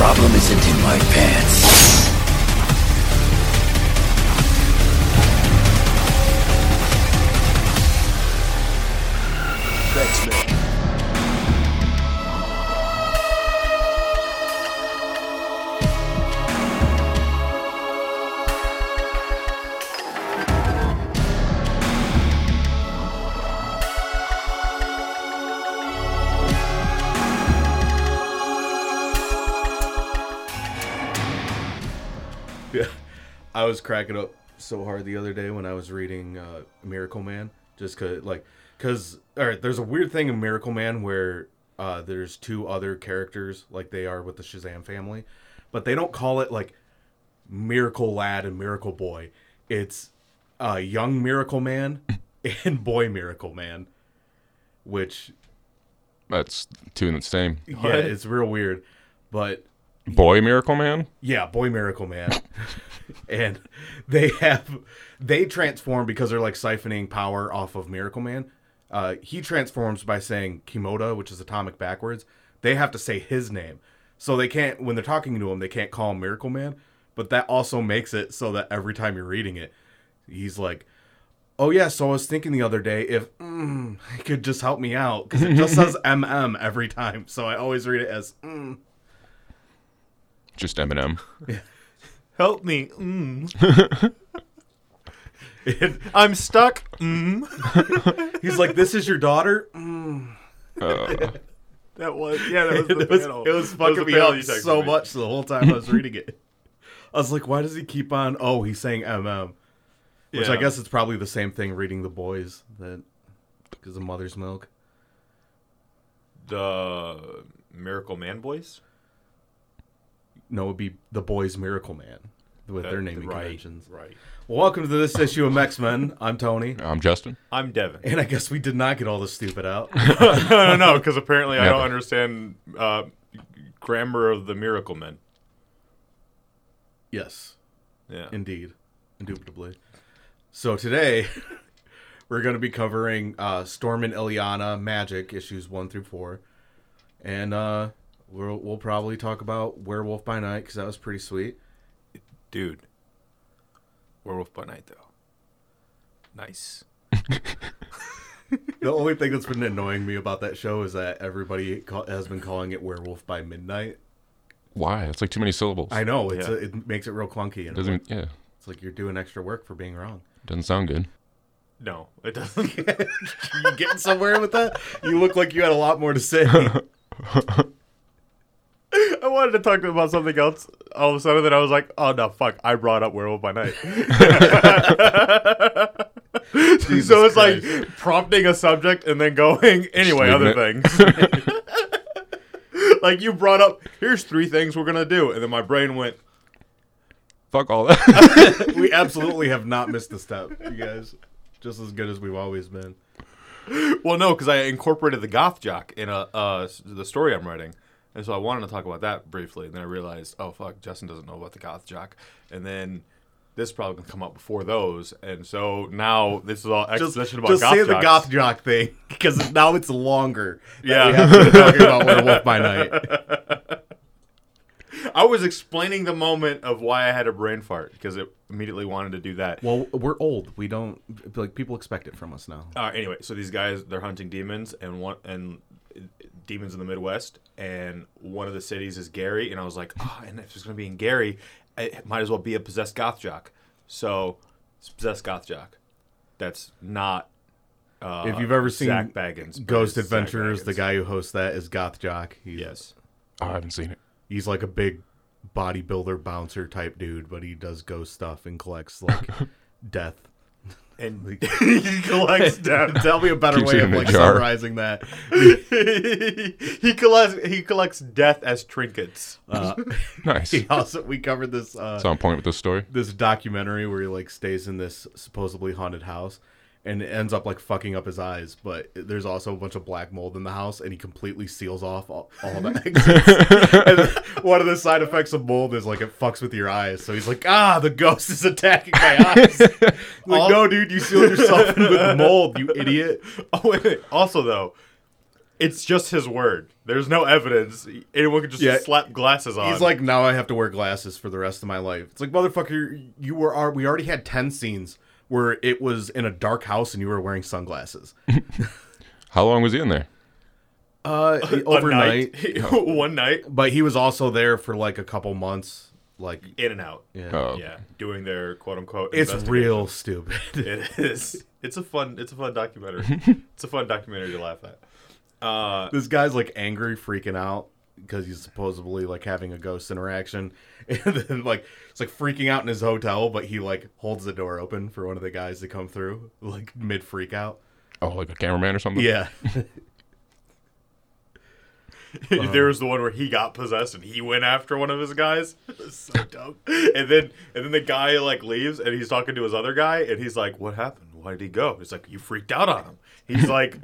Problem isn't in my pants. Was cracking up so hard the other day when I was reading uh, Miracle Man, just cause like, cause all right, there's a weird thing in Miracle Man where uh, there's two other characters like they are with the Shazam family, but they don't call it like Miracle Lad and Miracle Boy. It's uh, Young Miracle Man and Boy Miracle Man, which That's two in the same. yeah, it's real weird, but Boy Miracle Man? Yeah, Boy Miracle Man. and they have they transform because they're like siphoning power off of Miracle Man. Uh, he transforms by saying Kimota, which is atomic backwards. They have to say his name. So they can't when they're talking to him, they can't call him Miracle Man. But that also makes it so that every time you're reading it, he's like, "Oh yeah, so I was thinking the other day if mm, he could just help me out because it just says MM every time, so I always read it as mm. Just Eminem. Help me. Mm. I'm stuck. Mm. He's like, "This is your daughter." Mm. Uh, That was yeah. That was the it was, panel. it was That fucking the me panel up you texted so me. much the whole time I was reading it. I was like, "Why does he keep on?" Oh, he's saying "mm," which I Yeah. guess it's probably the same thing reading the boys that because of mother's milk. The Miracle Man boys. No, it'd be the boys Miracle Man with their That- naming right, conventions. Right. Well, welcome to this issue of X Men. I'm Tony, I'm Justin. I'm Devin. and I guess we did not get all this stupid out. no, no, no, because apparently I don't understand uh, grammar of the Miracle Men. yes, Yeah. Indeed, indubitably. So today we're going to be covering uh, Storm and Illyana Magik issues one through four, and uh, we'll we'll probably talk about Werewolf by Night because that was pretty sweet. Dude. Werewolf by Night, though. Nice. The only thing that's been annoying me about that show is that everybody ca- has been calling it Werewolf by Midnight. Why? It's like too many syllables. I know it's Yeah. a, it makes it real clunky, and Doesn't yeah. it's like you're doing extra work for being wrong. Doesn't sound good. No, it doesn't. you getting somewhere with that? You look like you had a lot more to say. I wanted to talk about something else all of a sudden, then I was like, oh, no, fuck. I brought up Werewolf by Night. so it's like prompting a subject and then going, anyway, other things. like you brought up, here's three things we're going to do. And then my brain went, Fuck all that. we absolutely have not missed a step, you guys. Just as good as we've always been. Well, no, because I incorporated the goth jock in a uh, the story I'm writing, and so I wanted to talk about that briefly. And then I realized, oh fuck, Justin doesn't know about the goth jock, and then this probably gonna come up before those, and so now this is all Just, exposition about just goth say the goth jock thing because now it's longer. Yeah. we have to be talking about Werewolf by Night. I was explaining the moment of why I had a brain fart because it immediately wanted to do that. Well, we're old. We don't like people expect it from us now. Uh, anyway, so these guys they're hunting demons and one and demons in the Midwest, and one of the cities is Gary, and I was like, oh, and if it's gonna be in Gary, it might as well be a possessed goth jock. So it's possessed goth jock. That's not. Uh, If you've ever seen Zak Bagans, Ghost it's Zach Adventures, the guy who hosts that is Goth Jock. He's, Yes. Oh, I haven't seen it. he's like a big bodybuilder bouncer type dude, but he does ghost stuff and collects like death. And he collects death. Tell me a better Keeps way of like jar. summarizing that. he collects he collects death as trinkets. Uh, Nice. he also we covered this uh, It's on point with this story. this documentary where he like stays in this supposedly haunted house and it ends up like fucking up his eyes but there's also a bunch of black mold in the house and he completely seals off all, all the exits and one of the side effects of mold is like it fucks with your eyes so he's like ah the ghost is attacking my eyes like All- no dude you sealed yourself in with mold you idiot Oh wait. Also though, It's just his word. There's no evidence. Anyone could just Yeah. slap glasses on. He's like, now I have to wear glasses for the rest of my life. It's like, motherfucker, you were we already had ten scenes where it was in a dark house and you were wearing sunglasses. How long was he in there? Uh, overnight, night. one night, but he was also there for like a couple months. Like, in and out. yeah, Oh, Yeah, doing their quote unquote. it's real stupid. It is. It's a fun. It's a fun documentary. it's a fun documentary to laugh at. Uh, this guy's like angry, freaking out because he's supposedly like having a ghost interaction, and then like it's like freaking out in his hotel, but he like holds the door open for one of the guys to come through, like mid freak out. Oh, like a cameraman or something? Yeah, there was the one where he got possessed and he went after one of his guys. So dumb. And then and then the guy like leaves and he's talking to his other guy and he's like, "What happened? Why did he go?" He's like, "You freaked out on him." He's like,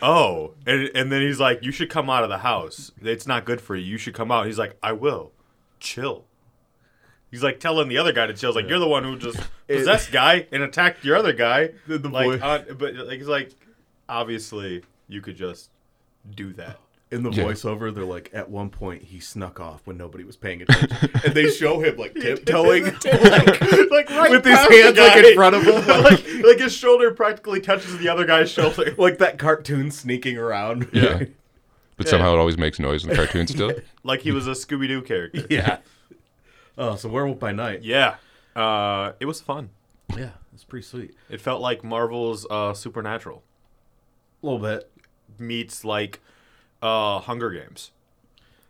"Oh," and and then he's like, "You should come out of the house. It's not good for you. You should come out." He's like, "I will. Chill." He's like telling the other guy to chill. He's like, "You're the one who just possessed guy and attacked your other guy." The- the like, boy- on, but like he's like, obviously, you could just do that. In the Yeah. voiceover, they're like, at one point he snuck off when nobody was paying attention, and they show him like tiptoeing, like, like right with his hands like in front of him, like, like his shoulder practically touches the other guy's shoulder. like that cartoon sneaking around. Yeah. But somehow it always makes noise in the cartoon still. Like he was a Scooby Doo character. yeah. Oh, so Werewolf by Night. Yeah. Uh, it was fun. Yeah, it's pretty sweet. It felt like Marvel's uh, Supernatural A little bit. meets like uh, Hunger Games.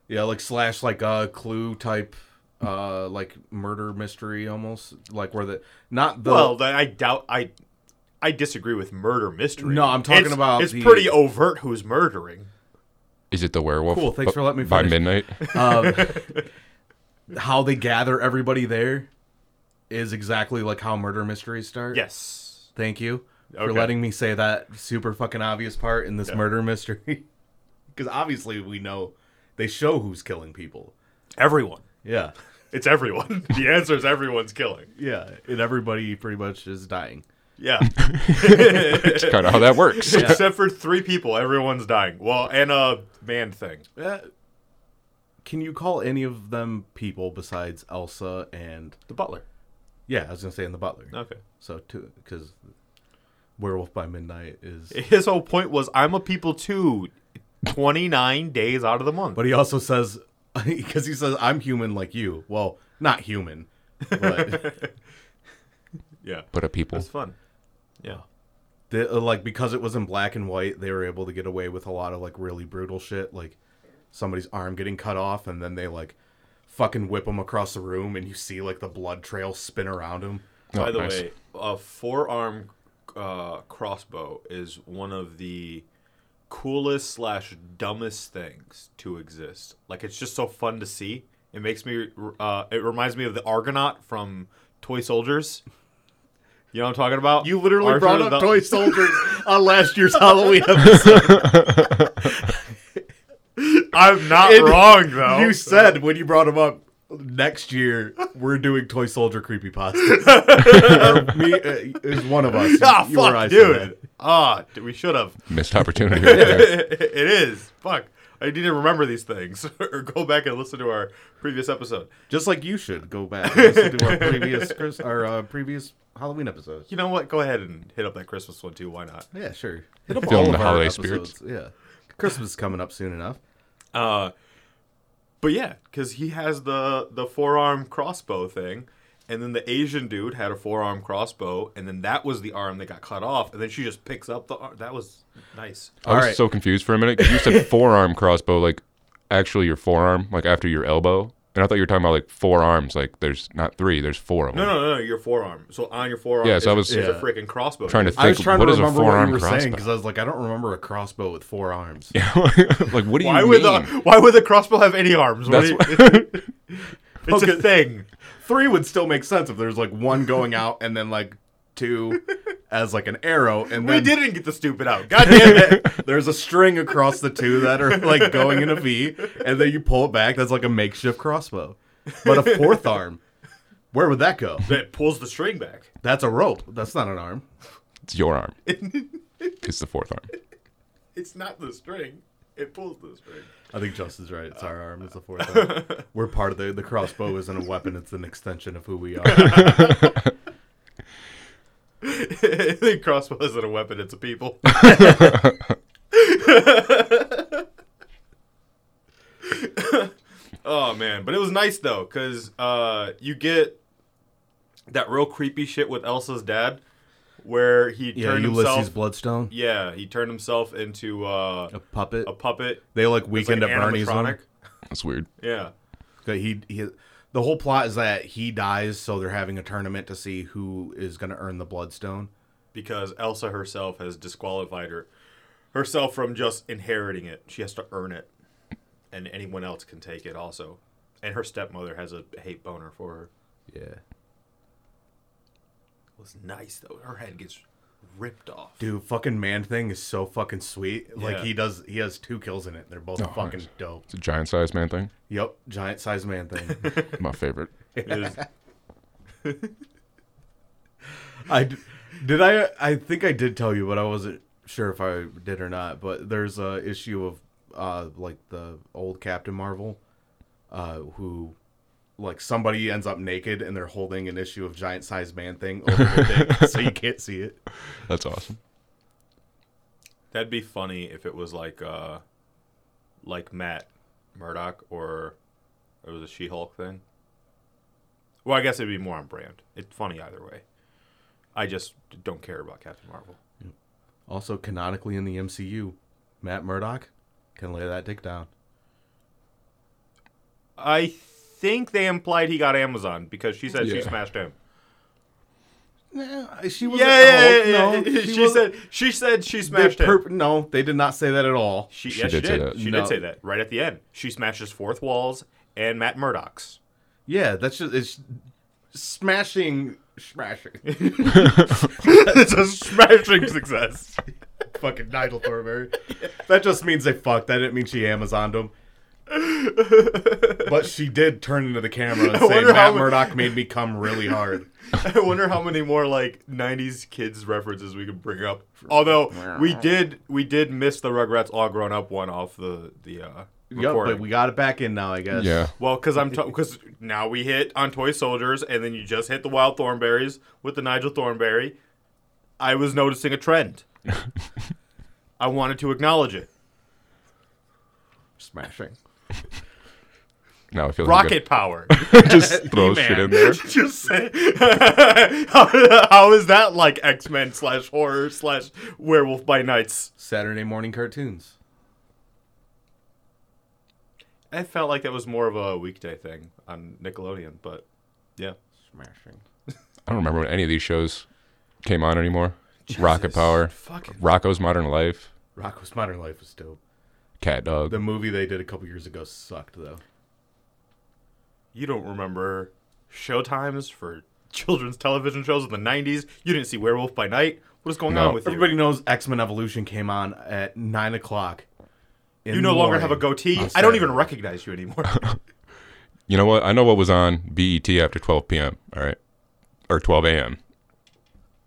Yeah, like slash like uh clue type uh like murder mystery almost. Like where the not the well, I doubt I. I disagree with murder mystery. No, I'm talking It's- about It's the- pretty overt who's murdering. Is it the werewolf? Cool, thanks b- for letting me By finish. midnight? um, how they gather everybody there is exactly like how murder mysteries start. Yes. Thank you for Okay. letting me say that super fucking obvious part in this murder mystery. Because obviously we know they show who's killing people. Everyone. Yeah. It's everyone. the answer is everyone's killing. Yeah. And everybody pretty much is dying. Yeah. That's kind of how that works. Except for three people, everyone's dying. Well, and a man thing. Uh, can you call any of them people besides Elsa and The butler. yeah, I was gonna say in the Butler. Okay. So two because Werewolf by Midnight is, His whole point was, I'm a people too. 29 days out of the month. but he also says because he says I'm human like you. Well, not human, but yeah. But a people. It's fun. Yeah. the, uh, like because it was in black and white, they were able to get away with a lot of like really brutal shit, like somebody's arm getting cut off and then they like fucking whip him across the room and you see like the blood trail spin around him. By Oh, the nice. way, a forearm uh, crossbow is one of the coolest slash dumbest things to exist. Like it's just so fun to see. It makes me. Uh, it reminds me of the Argonaut from Toy Soldiers. You know what I'm talking about? You literally Arthur brought up the- toy soldiers on last year's Halloween episode. I'm not And wrong though. You said when you brought him up next year we're doing toy soldier creepy pastas. me, uh, it was one of us. Ah, You fuck, dude. That. Ah, d- we should have. Missed opportunity right there. it is. Fuck. I need to remember these things or go back and listen to our previous episode. Just like you should go back and listen to our previous Chris, our uh, previous Halloween episodes. You know what? Go ahead and hit up that Christmas one too. Why not? Yeah, sure. Hit up Feeling all the of our holiday episodes. Yeah, Christmas is coming up soon enough. Uh, but yeah, because he has the the forearm crossbow thing, and then the Asian dude had a forearm crossbow, and then that was the arm that got cut off, and then she just picks up the arm. That was nice. I was Alright. so confused for a minute 'cause you said forearm crossbow, like actually your forearm, like after your elbow. And I thought you were talking about like four arms. Like there's not three, there's four of them. No, no, no, your forearm. So on your forearm, Yeah, is, so I was- is a freaking crossbow. Trying to I was think, trying what to is a remember what forearm you were saying crossbow? because I was like, I don't remember a crossbow with four arms. Yeah, like what do you Why mean? would the Why would the crossbow have any arms? That's do you- it's Okay. a thing. Three would still make sense if there's like one going out and then like two as like an arrow, and We didn't get the stupid out. God damn it! there's a string across the two that are like going in a V, and then you pull it back. That's like a makeshift crossbow. But a fourth arm, where would that go? that pulls the string back. That's a rope. That's not an arm. It's your arm. it's the fourth arm. It's not the string. It pulls the string. I think Justin's right. It's our arm. It's the fourth arm. We're part of the the crossbow isn't a weapon. It's an extension of who we are. the crossbow isn't a weapon, it's a people. oh man, but it was nice though, cause uh, you get that real creepy shit with Elsa's dad, where he yeah, turned Ulysses himself. Bloodstone, Yeah, he turned himself into uh, a puppet. a puppet. they like It's weekend like at Bernie's. Him. That's weird. Yeah. Okay, He he. The whole plot is that he dies, so they're having a tournament to see who is going to earn the Bloodstone. because Elsa herself has disqualified her herself from just inheriting it. She has to earn it, and anyone else can take it also. And her stepmother has a hate boner for her. Yeah. It was nice though. Her head gets ripped off. Dude, fucking man thing is so fucking sweet. Like Yeah. he does, he has two kills in it. They're both Oh, fucking nice. dope. It's a giant sized man thing. Yep, giant size man thing. My favorite. It is- I d- did I I think I did tell you, but I wasn't sure if I did or not. But there's a issue of uh like the old Captain Marvel, uh who like somebody ends up naked and they're holding an issue of giant size man thing over their dick, so you can't see it. That's awesome. That'd be funny if it was like uh like Matt Murdock or it was a She Hulk thing. Well, I guess it'd be more on brand. It's funny either way. I just don't care about Captain Marvel. Also, canonically in the MCU, Matt Murdock can lay that dick down. I think they implied he got Amazon because she said she smashed him. Nah, she was Yeah, yeah, yeah, yeah, no, she She, said she said she smashed him. perp- no, they did not say that at all. She, She yes, did she say did. that. She No. did say that right at the end. She smashes fourth walls and Matt Murdock's. Yeah, that's just it's smashing, smashing. it's a smashing success. Fucking Nigel Thornberry. That just means they fucked. That didn't mean she Amazoned him. But she did turn into the camera and I say, "Matt mu- Murdock made me come really hard." I wonder how many more like '90s kids references we could bring up. Although we did, we did miss the Rugrats All Grown Up one off the the uh, Yep, recording. but we got it back in now, I guess. Yeah. Well, because I'm because now we hit on Toy Soldiers, and then you just hit the Wild Thornberrys with the Nigel Thornberry. I was noticing a trend. I wanted to acknowledge it. smashing. Now I feel like Rocket power. just throw shit in there. just say, how, how is that like X Men slash horror slash Werewolf by Nights? Saturday morning cartoons. I felt like that was more of a weekday thing on Nickelodeon, but yeah. Smashing. I don't remember when any of these shows came on anymore. Rocket Power, Fucking Rocko's Modern Life, Rocko's Modern Life was dope. Cat Dog. The movie they did a couple years ago sucked though. You don't remember showtimes for children's television shows in the 90s? You didn't see Werewolf by Night? What is going No. on with you? Everybody knows X Men Evolution came on at nine o'clock. in you no longer have a goatee. on I don't even recognize you anymore. You know what? I know what was on BET after 12 p.m. All right, or 12 a.m.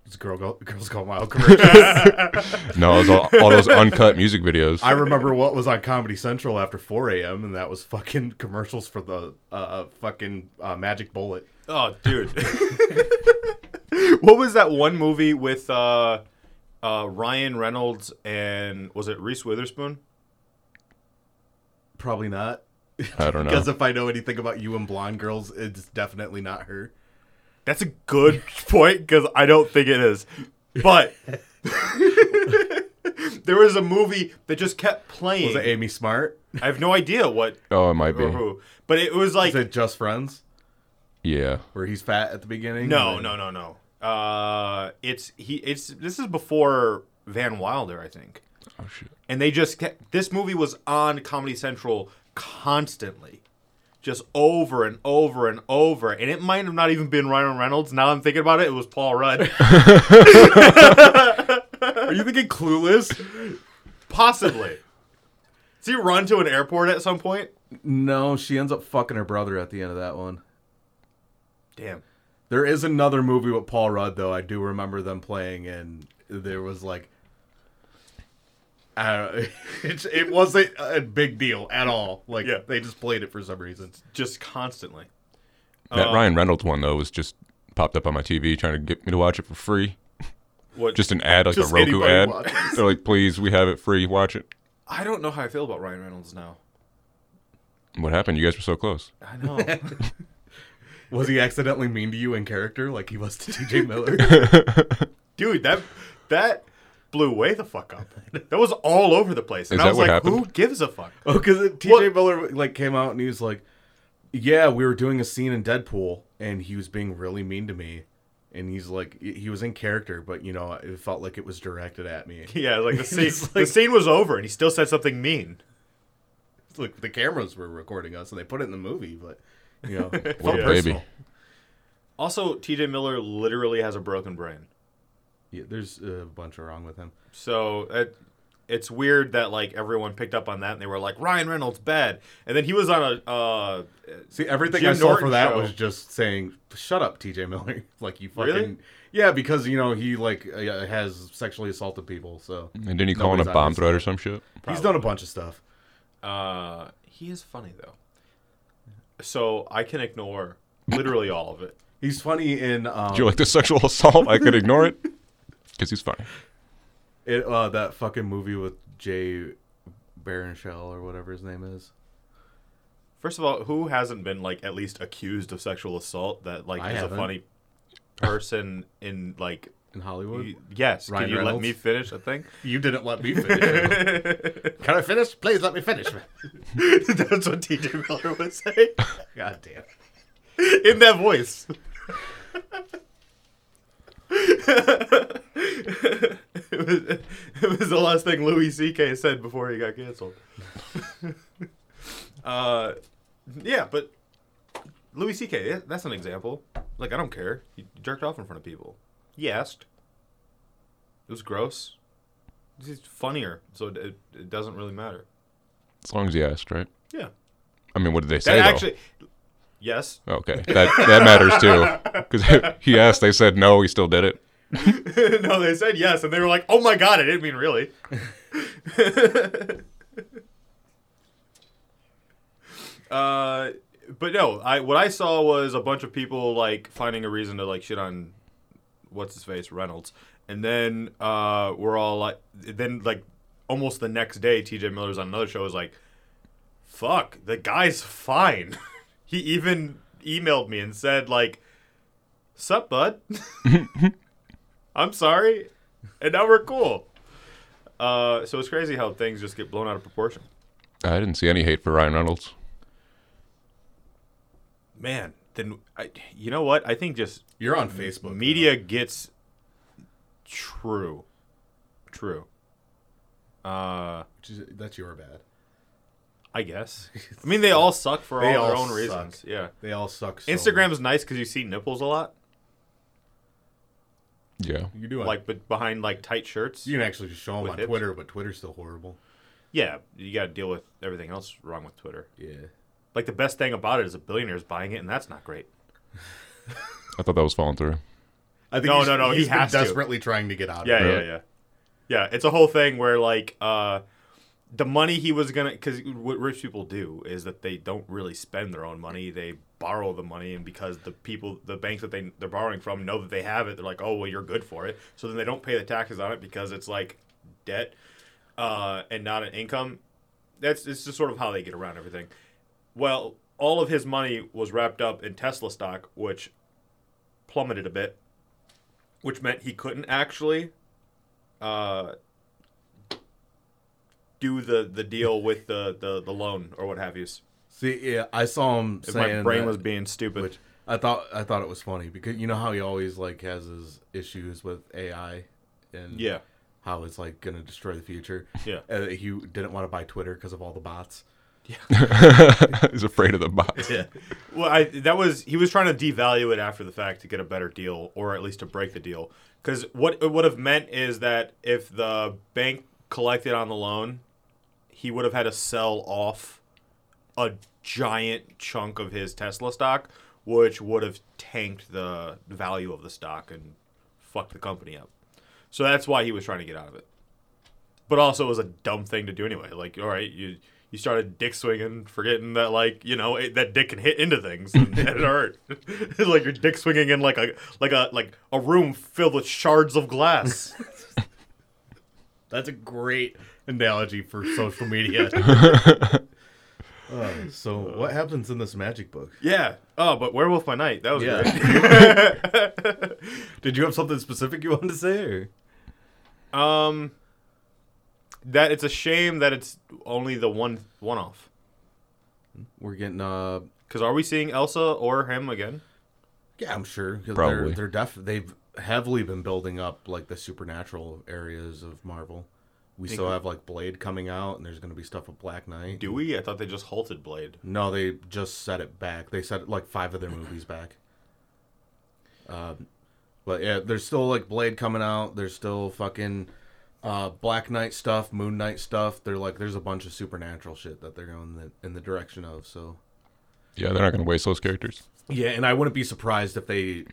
It's Girl Go, Girls Gone Wild commercials. No, it was all, all those uncut music videos. I remember what was on Comedy Central after 4 a.m. and that was fucking commercials for the uh, uh, fucking uh, Magic Bullet. oh, dude. what was that one movie with uh, uh, Ryan Reynolds and was it Reese Witherspoon? Probably not. I don't know. Because if I know anything about you and blonde girls, it's definitely not her. That's a good point because I don't think it is. But there was a movie that just kept playing. Was it Amy Smart? I have no idea what Oh, it might be. who, but it was like Is it Just Friends? Yeah. Where he's fat at the beginning? no, and no, no, no. Uh, it's he. It's this is before Van Wilder, I think. Oh shit. and they just kept, this movie was on Comedy Central constantly, just over and over and over, and it might have not even been Ryan Reynolds. Now I'm thinking about it, it was Paul Rudd, Are you thinking Clueless? possibly. Does he run to an airport at some point? No, she ends up fucking her brother at the end of that one. Damn. There is another movie with Paul Rudd though. I do remember them playing, and there was like, Uh, it, it wasn't a big deal at all. Like Yeah. they just played it for some reason. just constantly. That Uh, Ryan Reynolds one though was just popped up on my TV trying to get me to watch it for free. What? Just an ad, like Just a Roku ad. watches. They're like, please, we have it free. Watch it. I don't know how I feel about Ryan Reynolds now. What happened? You guys were so close. I know. Was he accidentally mean to you in character, like he was to T.J. Miller? Dude, that that blew way the fuck up. That was all over the place. And Is I that was what like, who gives a fuck? oh, because T.J. What? Miller like came out and he was like, "Yeah, we were doing a scene in Deadpool, and he was being really mean to me." And he's like, he was in character, but you know, it felt like it was directed at me. Yeah, like the scene, It's the like- scene was over, and he still said something mean. Look, the cameras were recording us, and they put it in the movie, but you know, it What felt a personal. baby. Also, T.J. Miller literally has a broken brain, Yeah, there's a bunch of wrong with him. so it, it's weird that like everyone picked up on that and they were like Ryan Reynolds bad, and then he was on a uh, See, everything Jim I saw Norton for that show. was just saying, "Shut up, T.J. Miller." like you fucking Really? yeah, because you know he like uh, has sexually assaulted people, so And didn't he call in a bomb threat or some shit? he's done a bunch of stuff. uh, he is funny though. So I can ignore literally all of it. He's funny in um, Do you like the sexual assault? I could ignore it because he's funny. it, uh, that fucking movie with Jay Baruchel or whatever his name is. First of all, who hasn't been like at least accused of sexual assault that like I is haven't. a funny person in like In Hollywood, y- yes. Ryan Can you let me finish a thing? you didn't let me finish. Can I finish? Please let me finish. That's what TJ Miller would say God damn. in that voice. It, was, it was the last thing Louis C.K. said before he got canceled. uh, yeah, but Louis C.K. That's an example. Like I don't care. He jerked off in front of people. He asked. It was gross. He's funnier, so it, it, it doesn't really matter. As long as he asked, right? Yeah. I mean, what did they That say though? Yes. Okay, that that matters too. Because he asked, they said no. He still did it. no, they said yes, and they were like, "Oh my god, I didn't mean really." uh, but no, I what I saw was a bunch of people like finding a reason to like shit on what's his face Reynolds, and then uh, we're all like, then like almost the next day, T.J. Miller's on another show is like, "Fuck, the guy's fine." He even emailed me and said like, "Sup, bud." I'm sorry, and now we're cool. Uh, so it's crazy how things just get blown out of proportion. I didn't see any hate for Ryan Reynolds. Man, then I, you know what? I think just You're on Facebook. media gets true, true. Uh, Which is- That's your bad. I guess. I mean, they all suck for They all their own suck. reasons. Yeah. They all suck. So Instagram's nice because you see nipples a lot, Yeah, You do like but behind like tight shirts. You can actually just show them on hips? Twitter, but Twitter's still horrible. Yeah, you got to deal with everything else wrong with Twitter. Yeah. Like the best thing about it is a billionaire is buying it, and that's not great. I thought that was falling through. I think No, he's, no, no, he He's been has to. desperately trying to get out. Yeah, of it. Really? yeah, yeah. Yeah, it's a whole thing where like uh the money he was gonna because what rich people do is that they don't really spend their own money. They borrow the money and because the people the banks that they they're borrowing from know that they have it they're like oh well you're good for it. So then they don't pay the taxes on it because it's like debt uh and not an income. That's it's just sort of how they get around everything. Well all of his money was wrapped up in tesla stock which plummeted a bit which meant he couldn't actually uh, do the, the deal with the, the, the loan or what have you. See, yeah, I saw him If saying my brain that- was being stupid. which I thought I thought it was funny because you know how he always like has his issues with AI and yeah, how it's like gonna destroy the future. yeah. Uh, he didn't want to buy Twitter because of all the bots. Yeah, he's afraid of the bots. Yeah, Well, I that was he was trying to devalue it after the fact to get a better deal, or at least to break the deal. Because what it would have meant is that if the bank collected on the loan, he would have had to sell off a giant chunk of his Tesla stock, which would have tanked the value of the stock and fucked the company up. So that's why he was trying to get out of it. but also it was a dumb thing to do anyway. Like, all right, you you started dick swinging, forgetting that like you know it, that dick can hit into things and it hurt. like you're dick swinging in like a like a like a room filled with shards of glass. That's a great analogy for social media. Uh, so, what happens in this magic book? yeah. Oh, but Werewolf by Night. That was Yeah. great. Did you have something specific you wanted to say? Or? Um, that it's a shame that it's only the one one off. We're getting uh Because are we seeing Elsa or him again? yeah, I'm sure. Probably. they're they're def they've heavily been building up like the supernatural areas of Marvel. We Think- still have like Blade coming out, and there's gonna be stuff with Black Knight. Do we? I thought they just halted Blade. No, they just set it back. They set like five of their movies back. Um, but yeah, there's still like Blade coming out. There's still fucking uh, Black Knight stuff, Moon Knight stuff. They're like, there's a bunch of supernatural shit that they're going the, in the direction of. So Yeah, they're not going to waste those characters. yeah, and I wouldn't be surprised if they,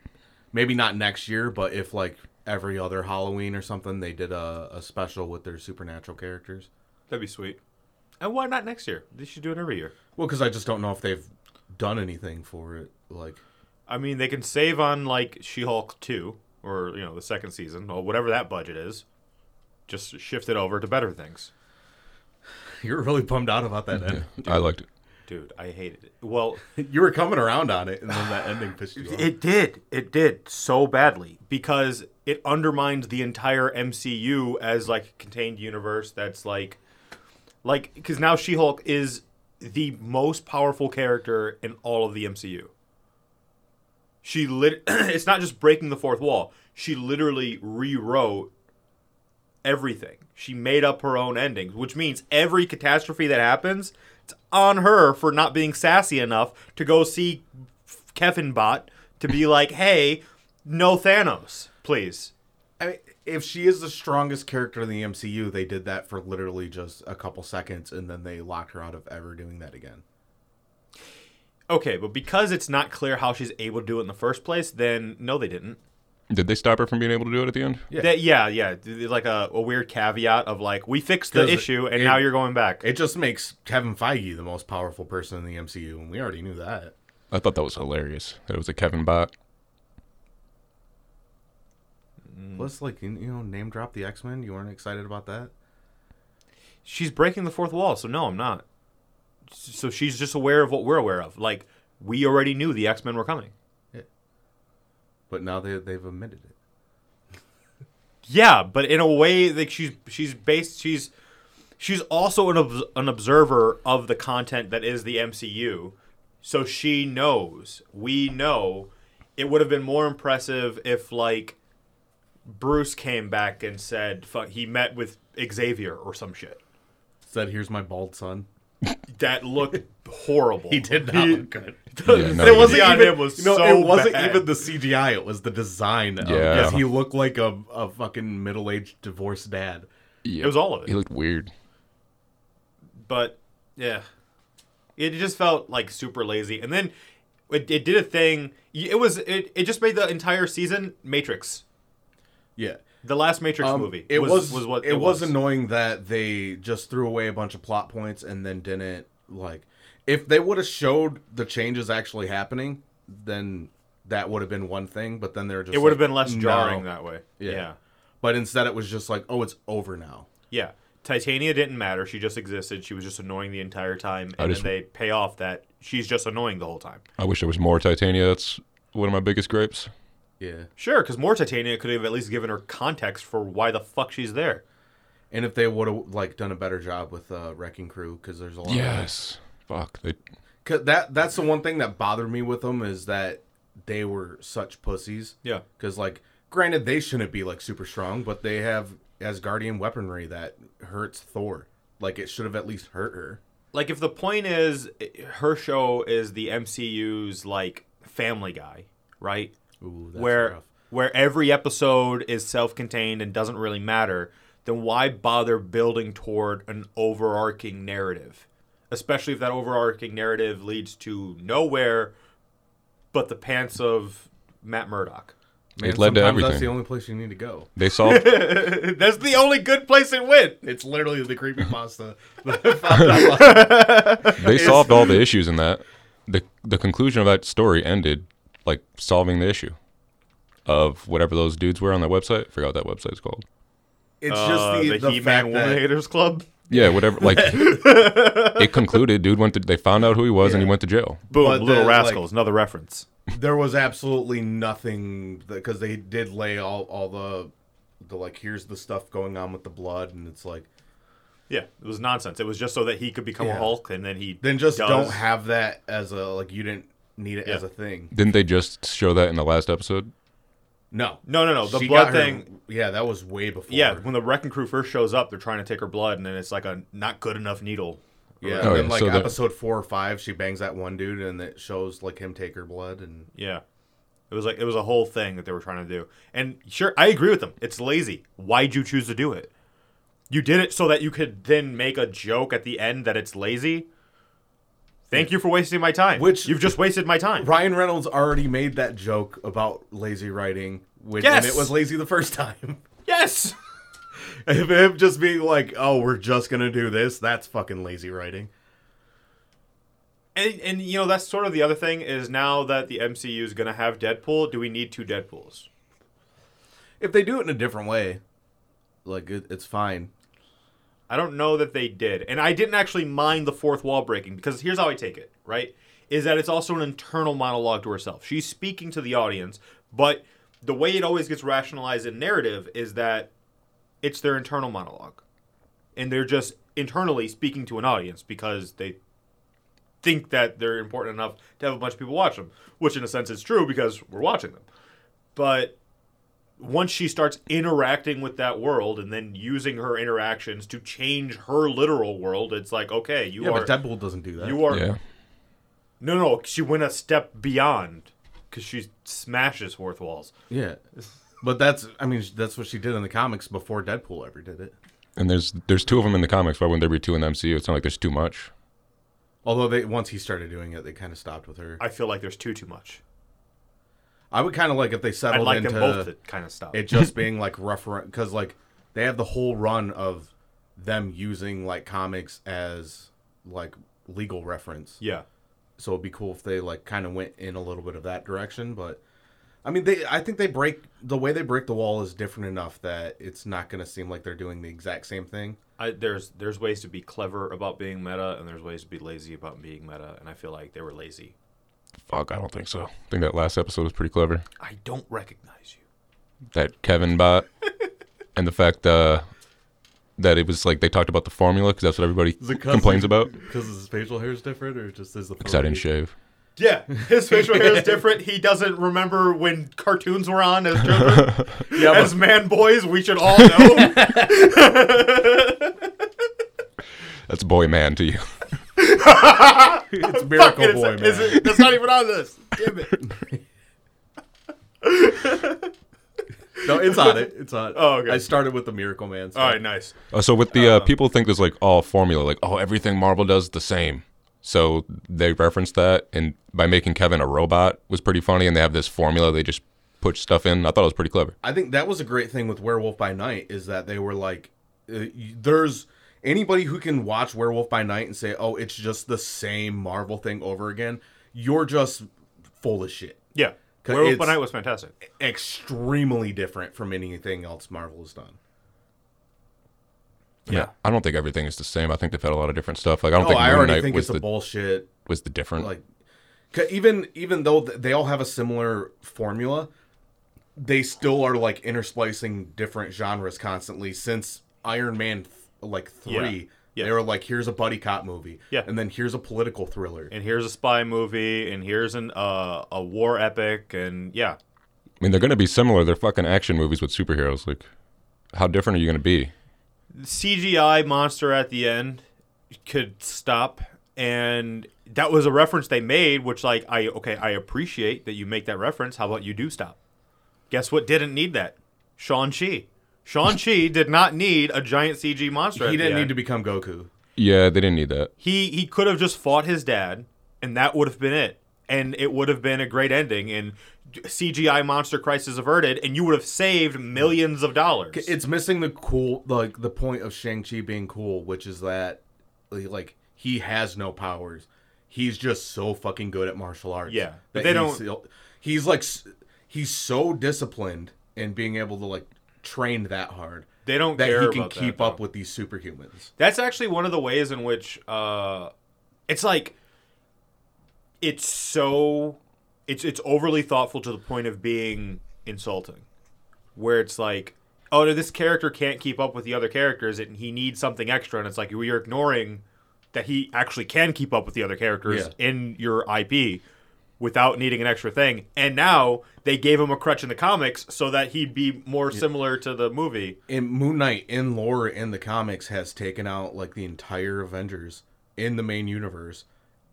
maybe not next year, but if like every other Halloween or something, they did a, a special with their supernatural characters. That'd be sweet. And why not next year? They should do it every year. Well, because I just don't know if they've done anything for it. Like, I mean, they can save on like She-Hulk two or you know the second season or whatever that budget is. Just shift it over to better things, you're really bummed out about that end. I liked it. Dude. I hated it. Well, You were coming around on it, and then that ending pissed you off. It did. It did so badly because it undermines the entire MCU as like a contained universe that's like like cuz now She-Hulk is the most powerful character in all of the MCU. She lit it's not just breaking the fourth wall. She literally rewrote everything. She made up her own endings, which means every catastrophe that happens, it's on her for not being sassy enough to go see Kevin Bot to be like, "Hey, no Thanos, please." I mean, if she is the strongest character in the MCU, they did that for literally just a couple seconds, and then they locked her out of ever doing that again. Okay, but because it's not clear how she's able to do it in the first place, then no, they didn't. Did they stop her from being able to do it at the end? Yeah. That- yeah, yeah. Like a, a weird caveat of like, we fixed the issue and it- now you're going back. It just makes Kevin Feige the most powerful person in the MCU, and we already knew that. I thought that was hilarious. That it was a Kevin bot. Mm. Plus, like you you know, name drop the X Men. You weren't excited about that? she's breaking the fourth wall, so no, I'm not. So she's just aware of what we're aware of. Like, we already knew the X Men were coming. But now they they've admitted it. Yeah, but in a way, like she's she's based she's she's also an obs- an observer of the content that is the MCU, so she knows. We know it would have been more impressive if like Bruce came back and said fuck he met with Xavier or some shit. Said, "Here's my bald son." That looked horrible. He did not look good. Yeah, no, it wasn't CGI even. him was you know, so it wasn't bad. even the CGI. It was the design. of- Yeah. because he looked like a, a fucking middle aged divorced dad. Yeah. It was all of it. He looked weird. but yeah, it just felt like super lazy. And then it, it did a thing. It was it, it just made the entire season Matrix. Yeah. The last Matrix Um, movie. It was, was what it, was. annoying that they just threw away a bunch of plot points and then didn't like. If they would have showed the changes actually happening, then that would have been one thing. But then they're just It would have like, been less "No." jarring that way. Yeah. Yeah. yeah. But instead, it was just like, oh, it's over now. Yeah. Titania didn't matter. She just existed. She was just annoying the entire time. And just- then they pay off that she's just annoying the whole time. I wish there was more Titania. That's one of my biggest gripes. Yeah. Sure, because more Titania could have at least given her context for why the fuck she's there. And if they would have like done a better job with uh, Wrecking Crew, because there's a lot. Of, Yes. Fuck. They, Cause that that's the one thing that bothered me with them is that they were such pussies. Yeah. Because like, granted, they shouldn't be like super strong, but they have Asgardian weaponry that hurts Thor. Like it should have at least hurt her. like if the point is her show is the MCU's like Family Guy, right? Ooh, that's where rough. where every episode is self-contained and doesn't really matter, then why bother building toward an overarching narrative? Especially if that overarching narrative leads to nowhere but the pants of Matt Murdock. Man, it led to everything. That's the only place you need to go. they solved. That's the only good place it went. It's literally the creepy pasta. that I found out. they solved all the issues in that. the The conclusion of that story ended like solving the issue of whatever those dudes were on that website. I forgot what that website's called. It's Uh, just the, the, the, He-Man Woman that Haters Club. Yeah, whatever. Like it concluded. Dude went to. They found out who he was, and he went to jail. Boom, But Little the, Rascals, like- another reference. there was absolutely nothing because they did lay all all the the like here's the stuff going on with the blood and it's like Yeah, it was nonsense. It was just so that he could become a Hulk, and then he then just does. don't have that as a like you didn't need it as a thing. Didn't they just show that in the last episode? No, No, no, no. The She blood got her- thing. yeah, that was way before. Yeah, when the wrecking crew first shows up, they're trying to take her blood, and then it's like a not good enough needle. yeah. Oh, and then oh, yeah, like so the- episode four or five, she bangs that one dude, and it shows like him take her blood, and Yeah. It was like it was a whole thing that they were trying to do. And sure, I agree with them. It's lazy. Why'd you choose to do it? You did it so that you could then make a joke at the end that it's lazy. Thank you for wasting my time. Which- you've just wasted my time. Ryan Reynolds already made that joke about lazy writing, which Yes! and it was lazy the first time. Yes. If him just being like, "Oh, we're just gonna do this," that's fucking lazy writing. And and you know that's sort of the other thing is now that the MCU is to have Deadpool, do we need two Deadpools? If they do it in a different way, like it, it's fine. I don't know that they did. And I didn't actually mind the fourth wall breaking because here's how I take it, right? Is that it's also an internal monologue to herself. She's speaking to the audience, but the way it always gets rationalized in narrative is that it's their internal monologue. And they're just internally speaking to an audience because they think that they're important enough to have a bunch of people watch them, which in a sense is true because we're watching them. But once she starts interacting with that world and then using her interactions to change her literal world, it's like, okay, you Yeah, are but Deadpool doesn't do that. you are Yeah. no, no. She went a step beyond because she smashes fourth walls. yeah, but that's I mean that's what she did in the comics before Deadpool ever did it. And there's there's two of them in the comics. Why wouldn't there be two in the MCU? It's not like there's too much. Although they once he started doing it, they kind of stopped with her. I feel like there's too too much. I would kind of like if they settled like into them both to kind of stop. it just being like reference because like they have the whole run of them using like comics as like legal reference. yeah, so it'd be cool if they like kind of went in a little bit of that direction but i mean they i think they break the way they break the wall is different enough that it's not going to seem like they're doing the exact same thing I, there's there's ways to be clever about being meta, and there's ways to be lazy about being meta, and I feel like they were lazy. Fuck, I don't think so. I think that last episode was pretty clever. I don't recognize you. That Kevin bot, and the fact uh, that it was like they talked about the formula because that's what everybody complains about. because his facial hair is different or just is the Because I didn't shave. Yeah, his facial hair is different. He doesn't remember when cartoons were on as children. yeah as man boys, we should all know. That's boy man to you. It's miracle Fuck, boy it's, man is it, that's not even on this. Damn it. no it's on it it's on it. Oh, okay. i started with the miracle man stuff. All right, nice. Uh, so with the uh, people think there's like all formula, like oh everything Marvel does the same. So they referenced that, and by making Kevin a robot was pretty funny. And they have this formula they just put stuff in. I thought it was pretty clever. I think that was a great thing with Werewolf by Night is that they were like, uh, there's anybody who can watch Werewolf by Night and say, oh, it's just the same Marvel thing over again. You're just full of shit. Yeah. 'Cause Werewolf by Night was fantastic. Extremely different from anything else Marvel has done. Yeah. I don't think everything is the same. I think they've had a lot of different stuff. Like I don't Oh, think I Moon already Knight think was it's the bullshit. was the different. Like, 'cause even even though they all have a similar formula, they still are like intersplicing different genres constantly. Since Iron Man, th- like three, Yeah. Yeah. they were like, here's a buddy cop movie, Yeah. and then here's a political thriller. And here's a spy movie, and here's an uh, a war epic, and yeah. I mean, they're going to be similar. They're fucking action movies with superheroes. Like, how different are you going to be? CGI monster at the end could stop, and that was a reference they made, which like I okay, I appreciate that you make that reference. How about you do stop? Guess what? Didn't need that. Shang Chi. Shang Chi did not need a giant CG monster. he didn't need to become Goku. Yeah, they didn't need that. he he could have just fought his dad and that would have been it and it would have been a great ending and CGI monster crisis averted, and you would have saved millions of dollars. It's missing the cool, like the point of Shang Chi being cool, which is that, like, he has no powers. He's just so fucking good at martial arts. Yeah, but that they he's- He's like, he's so disciplined in being able to like train that hard They don't that care he can that, keep though. up with these superhumans. That's actually one of the ways in which uh, it's like it's so it's it's overly thoughtful to the point of being insulting, where it's like, oh, no, this character can't keep up with the other characters, and he needs something extra, and it's like you're ignoring that he actually can keep up with the other characters Yeah. in your IP without needing an extra thing. And now they gave him a crutch in the comics so that he'd be more similar to the movie. And Moon Knight in lore in the comics has taken out like the entire Avengers in the main universe,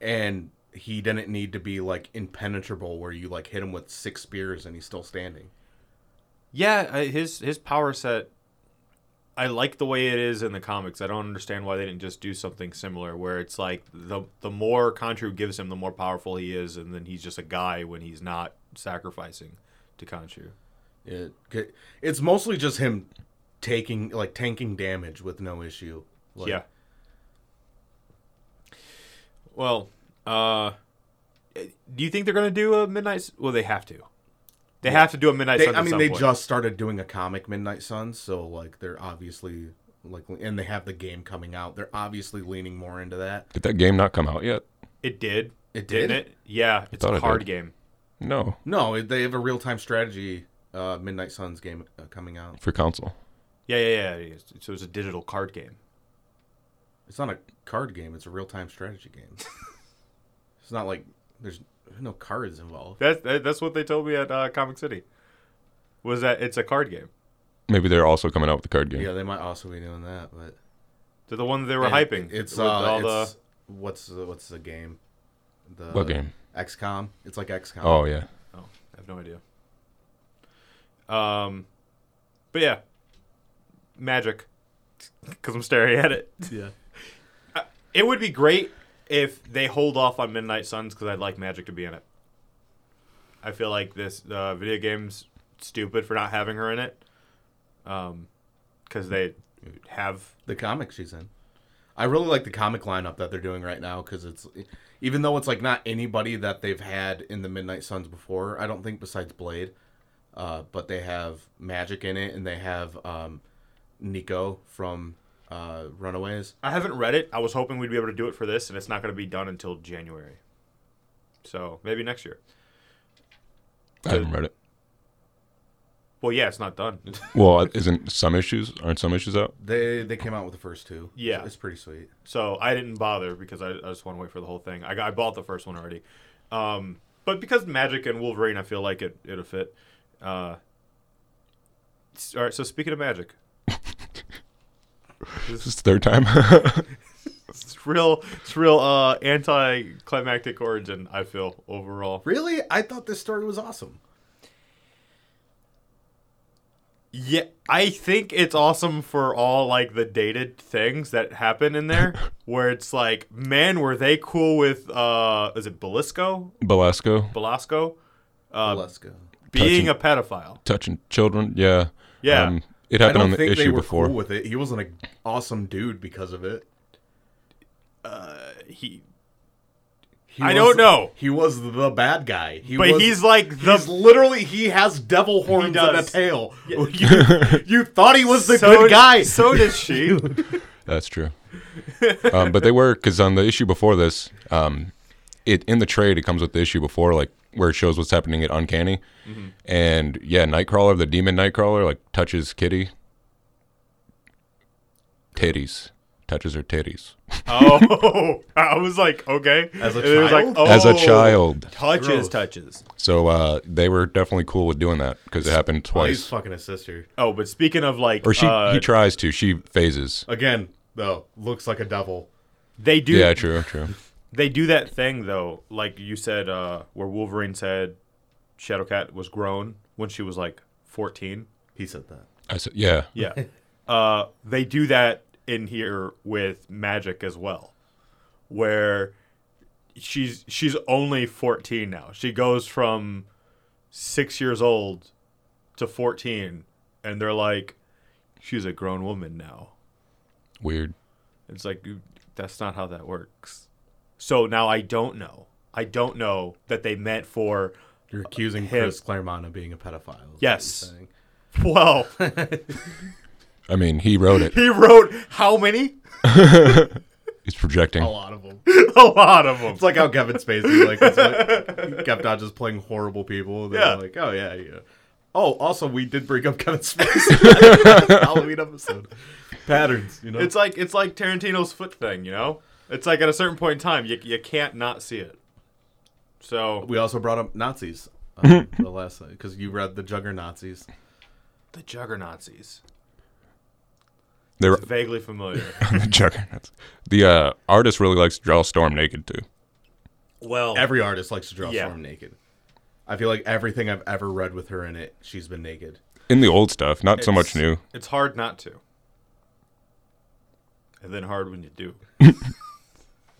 and he didn't need to be like impenetrable where you like hit him with six spears and he's still standing. Yeah, uh, his his power set. I like the way it is in the comics. I don't understand why they didn't just do something similar, where it's like the the more Khonshu gives him, the more powerful he is, and then he's just a guy when he's not sacrificing to Khonshu. It it's mostly just him taking like tanking damage with no issue. Like, yeah. Well, uh, do you think they're gonna do a midnight? Well, they have to. They have to do a midnight. They, Suns I at mean, some they point. just started doing a comic Midnight Suns, so like they're obviously like, and they have the game coming out. They're obviously leaning more into that. Did that game not come out yet? It did. It didn't it? Yeah, it's thought a it card did. game. No, No, they have a real time strategy uh, Midnight Suns game uh, coming out. for console. Yeah, yeah, yeah. So it's a digital card game. It's not a card game; it's a real time strategy game. it's not like there's no cards involved. That's that, that's what they told me at uh, Comic City. Was that it's a card game? Maybe they're also coming out with the card game. Yeah, they might also be doing that, but They're the one that they were And hyping. It's uh, all it's, what's the what's the game? The What game? XCOM. It's like XCOM. Oh yeah. Oh, I have no idea. Um, but yeah, magic. Because I'm staring at it. yeah. It would be great if they hold off on Midnight Suns because I'd like Magik to be in it. I feel like this uh, video game's stupid for not having her in it. Um, because they have The comic she's in. I really like the comic lineup that they're doing right now because it's even though it's like not anybody that they've had in the Midnight Suns before. I don't think besides Blade, uh, but they have Magik in it and they have um, Nico from uh, Runaways. I haven't read it. I was hoping we'd be able to do it for this, and it's not going to be done until January. So maybe next year. I haven't read it. Well, yeah, it's not done. Well, isn't some issues aren't some issues out? They they came out with the first two. Yeah. it's pretty sweet. so I didn't bother because I, I just want to wait for the whole thing. I, got, I bought the first one already. Um, but because Magik and Wolverine, I feel like it, it'll fit. Uh, all right, so speaking of Magik, This is the third time. it's real, it's real uh, anti-climactic origin, I feel, overall. Really, I thought this story was awesome. Yeah, I think it's awesome for all like the dated things that happen in there, where it's like, man, were they cool with uh, is it Belisco, Belasco Belasco, uh, Let's go. being a pedophile? touching children. Yeah. Yeah. It I happened don't on the think they issue were before. cool with it. He wasn't an awesome dude because of it. He, He I was- don't know. He was the bad guy. He but was, he's like the He's literally he has devil horns and a does. tail. You, you thought he was the so, good guy. So does she. That's true. um, but they were because on the issue before this, um, it in the trade it comes with the issue before, like where it shows what's happening at Uncanny, Mm-hmm. and yeah, Nightcrawler, the demon Nightcrawler, like touches Kitty, titties, touches her titties oh, I was like, okay. As a And it was child? like, as a oh, child. touches, Gross. touches. So uh, they were definitely cool with doing that because it happened Oh, he's twice. fucking his sister Oh, but speaking of like, Or she uh, he tries to, she phases. again. Though looks like a devil. they do, Yeah, true, true. They do that thing though, like you said, uh, where Wolverine said Shadowcat was grown when she was like fourteen. He said that. I said, yeah, Yeah. uh, they do that in here with Magik as well, where she's she's only 14 now. She goes from six years old to 14, and they're like, she's a grown woman now. Weird. It's like, that's not how that works. So now I don't know. I don't know that they meant for, You're accusing Him. Chris Claremont of being a pedophile. Yes. well, I mean, he wrote it. he wrote how many? He's projecting. A lot of them. A lot of them. It's like how Kevin Spacey like, like kept on just playing horrible people. They're Yeah. like, oh yeah, yeah. Oh, also we did bring up Kevin Spacey Halloween episode. Patterns, you know. It's like it's like Tarantino's foot thing, you know. It's like at a certain point in time, you you can't not see it. So we also brought up Nazis um, the last because you read the Jugger Nazis. the Juggernauts, They're vaguely familiar. the juggernauts. The uh, artist really likes to draw Storm naked too. well, Every artist likes to draw Yeah. Storm naked. I feel like everything I've ever read with her in it, she's been naked. In the old stuff, not so much new. It's hard not to, and then hard when you do.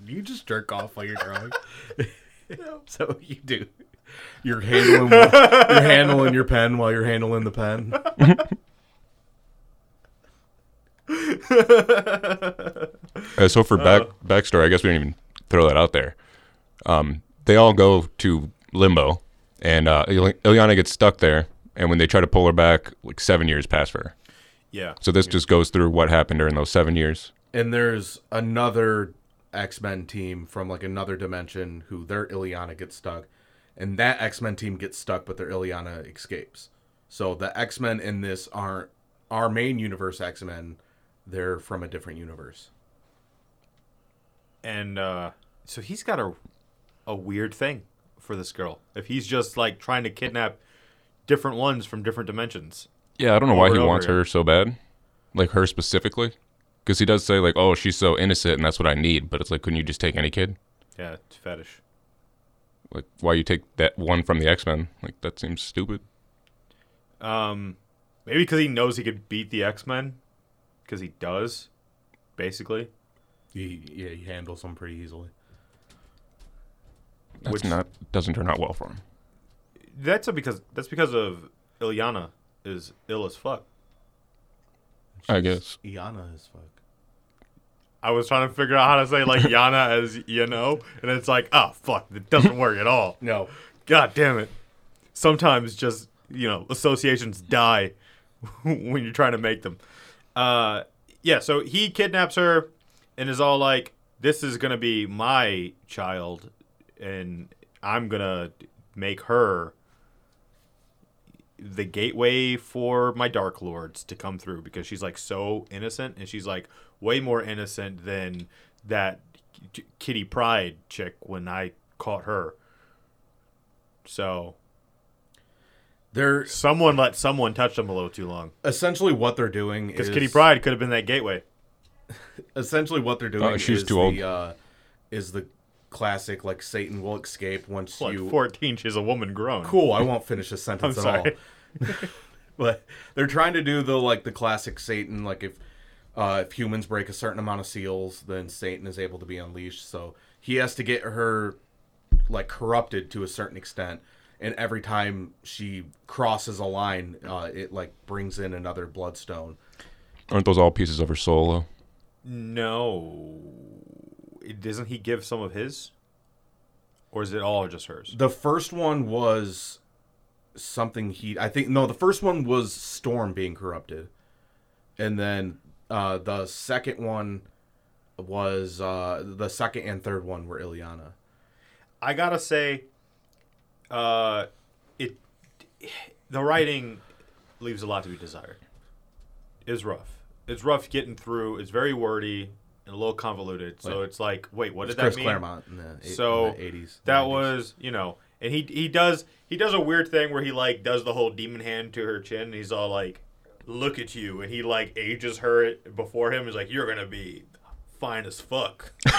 You just jerk off while you're drawing. so you do. You're handling you're handling your pen while you're handling the pen. Uh, so for back backstory, I guess we didn't even throw that out there. Um, they all go to limbo, and uh, Il- Illyana gets stuck there. And when they try to pull her back, like seven years pass for her. Yeah. So this just goes through what happened during those seven years. And there's another X Men team from like another dimension who their Illyana gets stuck, and that X Men team gets stuck, but their Illyana escapes. So the X Men in this aren't our main universe X Men; they're from a different universe. and uh, so he's got a a weird thing for this girl. If he's just like trying to kidnap different ones from different dimensions. Yeah, I don't know why he wants again. her so bad, like her specifically, because he does say like, "Oh, she's so innocent, and that's what I need." But it's like, couldn't you just take any kid? Yeah, it's fetish. Like, why you take that one from the X Men? Like, that seems stupid. Um, maybe because he knows he could beat the X Men, because he does, basically. He, yeah, he handles them pretty easily. That's Which- not doesn't turn out well for him. That's a because that's because of Illyana is ill as fuck. I guess. Iana is fuck. I was trying to figure out how to say like Yana as you know, and it's like, oh fuck, it doesn't work at all. No, God damn it. Sometimes just, you know, associations die when you're trying to make them. Uh yeah, so he kidnaps her and is all like, This is gonna be my child and I'm gonna make her the gateway for my dark lords to come through because she's like so innocent and she's like way more innocent than that Kitty Pryde chick when I caught her. So they're someone let someone touch them a little too long essentially what they're doing because is Kitty Pryde could have been that gateway. essentially what they're doing Uh, she's is too the, old. Uh, is the classic like Satan will escape once Like you 14, she's a woman grown. cool. I won't finish a sentence I'm at all. but they're trying to do the like the classic Satan like if uh, if humans break a certain amount of seals, then Satan is able to be unleashed. So he has to get her like corrupted to a certain extent, and every time she crosses a line, uh, it like brings in another bloodstone. Aren't those all pieces of her soul though? No. Doesn't he give some of his? Or is it all just hers? The first one was something he I think no, the first one was Storm being corrupted. And then uh the second one was uh the second and third one were Illyana. I gotta say, uh, it the writing leaves a lot to be desired. It's rough. It's rough getting through. It's very wordy and a little convoluted. So Like- it's like, wait, what did Chris that mean? Claremont in the, eight- So, in the 80s. That 90s. was, you know, and he he does he does a weird thing where he like does the whole demon hand to her chin. And he's all like, "Look at you," and he like ages her before him. He's like, "You're gonna be fine as fuck."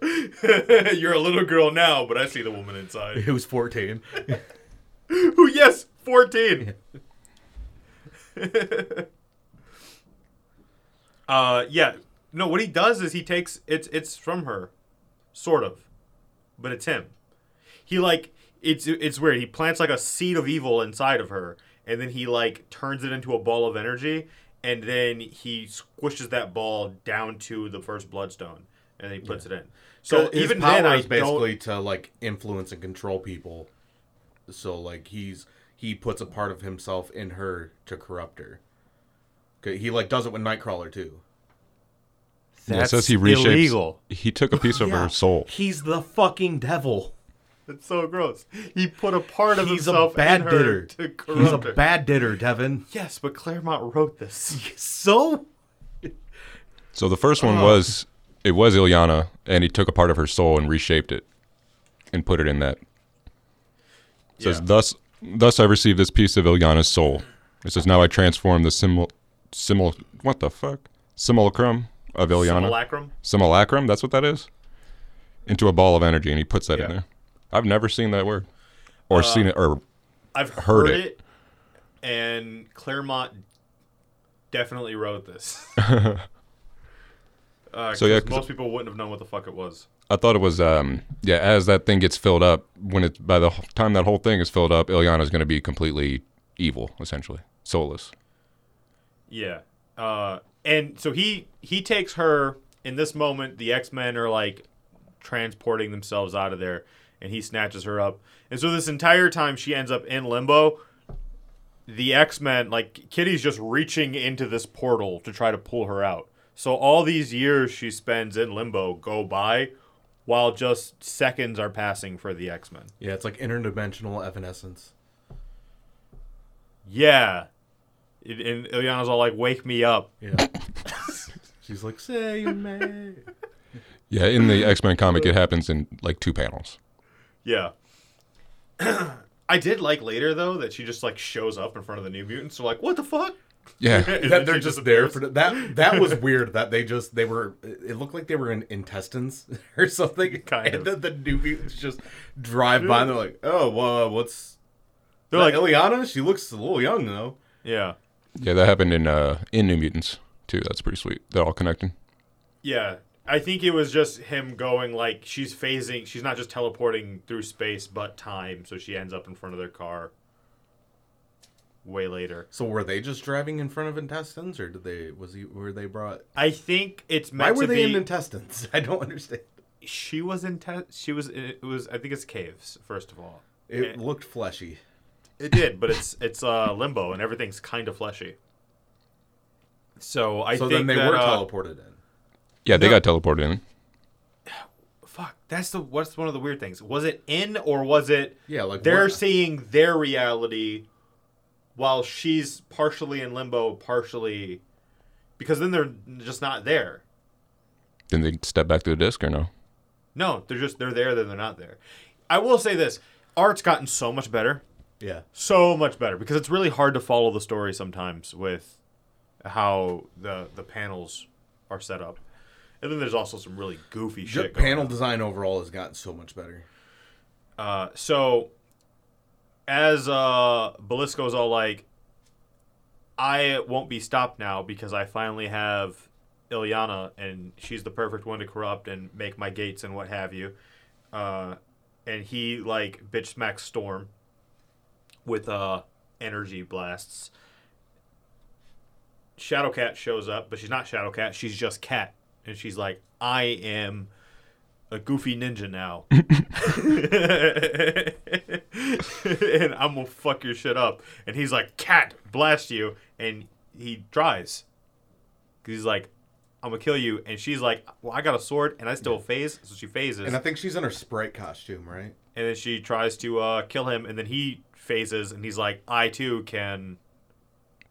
You're a little girl now, but I see the woman inside. Was 14. Who? Yes, fourteen. uh, yeah. No, what he does is he takes it's it's from her, sort of, but it's him. He like it's it's weird. He plants like a seed of evil inside of her, and then he like turns it into a ball of energy, and then he squishes that ball down to the first bloodstone, and then he puts it in. So even power then, I is basically don't. to like influence and control people. So like he's he puts a part of himself in her to corrupt her. He like does it with Nightcrawler too. Yeah, it says he reshapes. illegal. He took a piece of Yeah. her soul. He's the fucking devil. It's so gross. He put a part of He's a himself bad in her didder. to He's a her. bad didder, Devin. Yes, but Claremont wrote this. So So the first one oh. was it was Illyana, and he took a part of her soul and reshaped it, and put it in that. It says Yeah. thus thus I received this piece of Illyana's soul. It says now I transform the simul simul what the fuck simulacrum of Illyana Simulacrum. simulacrum. That's what that is. Into a ball of energy, and he puts that in there. I've never seen that word, or seen it, or I've Heard heard, it. it. and Claremont definitely wrote this. uh, So, yeah, yeah, most people wouldn't have known what the fuck it was. I thought it was um yeah. As that thing gets filled up, when it by the time that whole thing is filled up, Illyana is going to be completely evil, essentially soulless. Yeah, uh, and so he he takes her in this moment. The X Men are like transporting themselves out of there, and he snatches her up. And so this entire time, she ends up in limbo. The X Men, like Kitty's, just reaching into this portal to try to pull her out. So all these years she spends in limbo go by, while just seconds are passing for the X Men. yeah, it's like interdimensional evanescence. Yeah, and Illyana's all like, "Wake me up." Yeah. She's like, say you may. Yeah, in the X Men comic, it happens in like two panels. Yeah. I did like later though that she just like shows up in front of the New Mutants. So like, what the fuck? Yeah, that they're just there for that. That was weird. That they just they were. It looked like they were in intestines or something. Kind and of. then the new mutants just drive by and they're like, "Oh, well, what's?" They're They're like, like Illyana. She looks a little young though. yeah, yeah, that happened in uh in New Mutants too. That's pretty sweet. They're all connecting. yeah. I think it was just him going like she's phasing. She's not just teleporting through space, but time. So she ends up in front of their car. Way later. So were they just driving in front of intestines, or did they? Was he? Were they brought? I think it's Why were to they be. in intestines? I don't understand. she was in. Te- she was. It was. I think it's caves. First of all, It Eh. looked fleshy. It did, but it's it's uh, limbo and everything's kind of fleshy. So I So think then they that, were uh, teleported in. Yeah, they No. got teleported in. Fuck, that's the what's one of the weird things. Was it in or was it? Yeah, like they're what- seeing their reality, while she's partially in limbo, partially, because then they're just not there. Then they step back to the disc or no? No, they're just they're there, then they're not there. I will say this: art's gotten so much better. Yeah. so much better because it's really hard to follow the story sometimes with how the the panels are set up. And then there's also some really goofy Just shit. panel on. design overall has gotten so much better. Uh, so as uh Belisco's all like I won't be stopped now because I finally have Illyana and she's the perfect one to corrupt and make my gates and what have you. Uh and he like bitch smacks Storm with uh energy blasts. Shadowcat shows up, but she's not Shadowcat, she's just Cat. And she's like, I am a goofy ninja now. and I'm gonna fuck your shit up. And he's like, Cat, blast you. And he tries. Cause he's like, I'm gonna kill you. And she's like, Well, I got a sword and I still phase. So she phases. And I think she's in her sprite costume, right? and then she tries to uh, kill him. And then he phases and he's like, I too can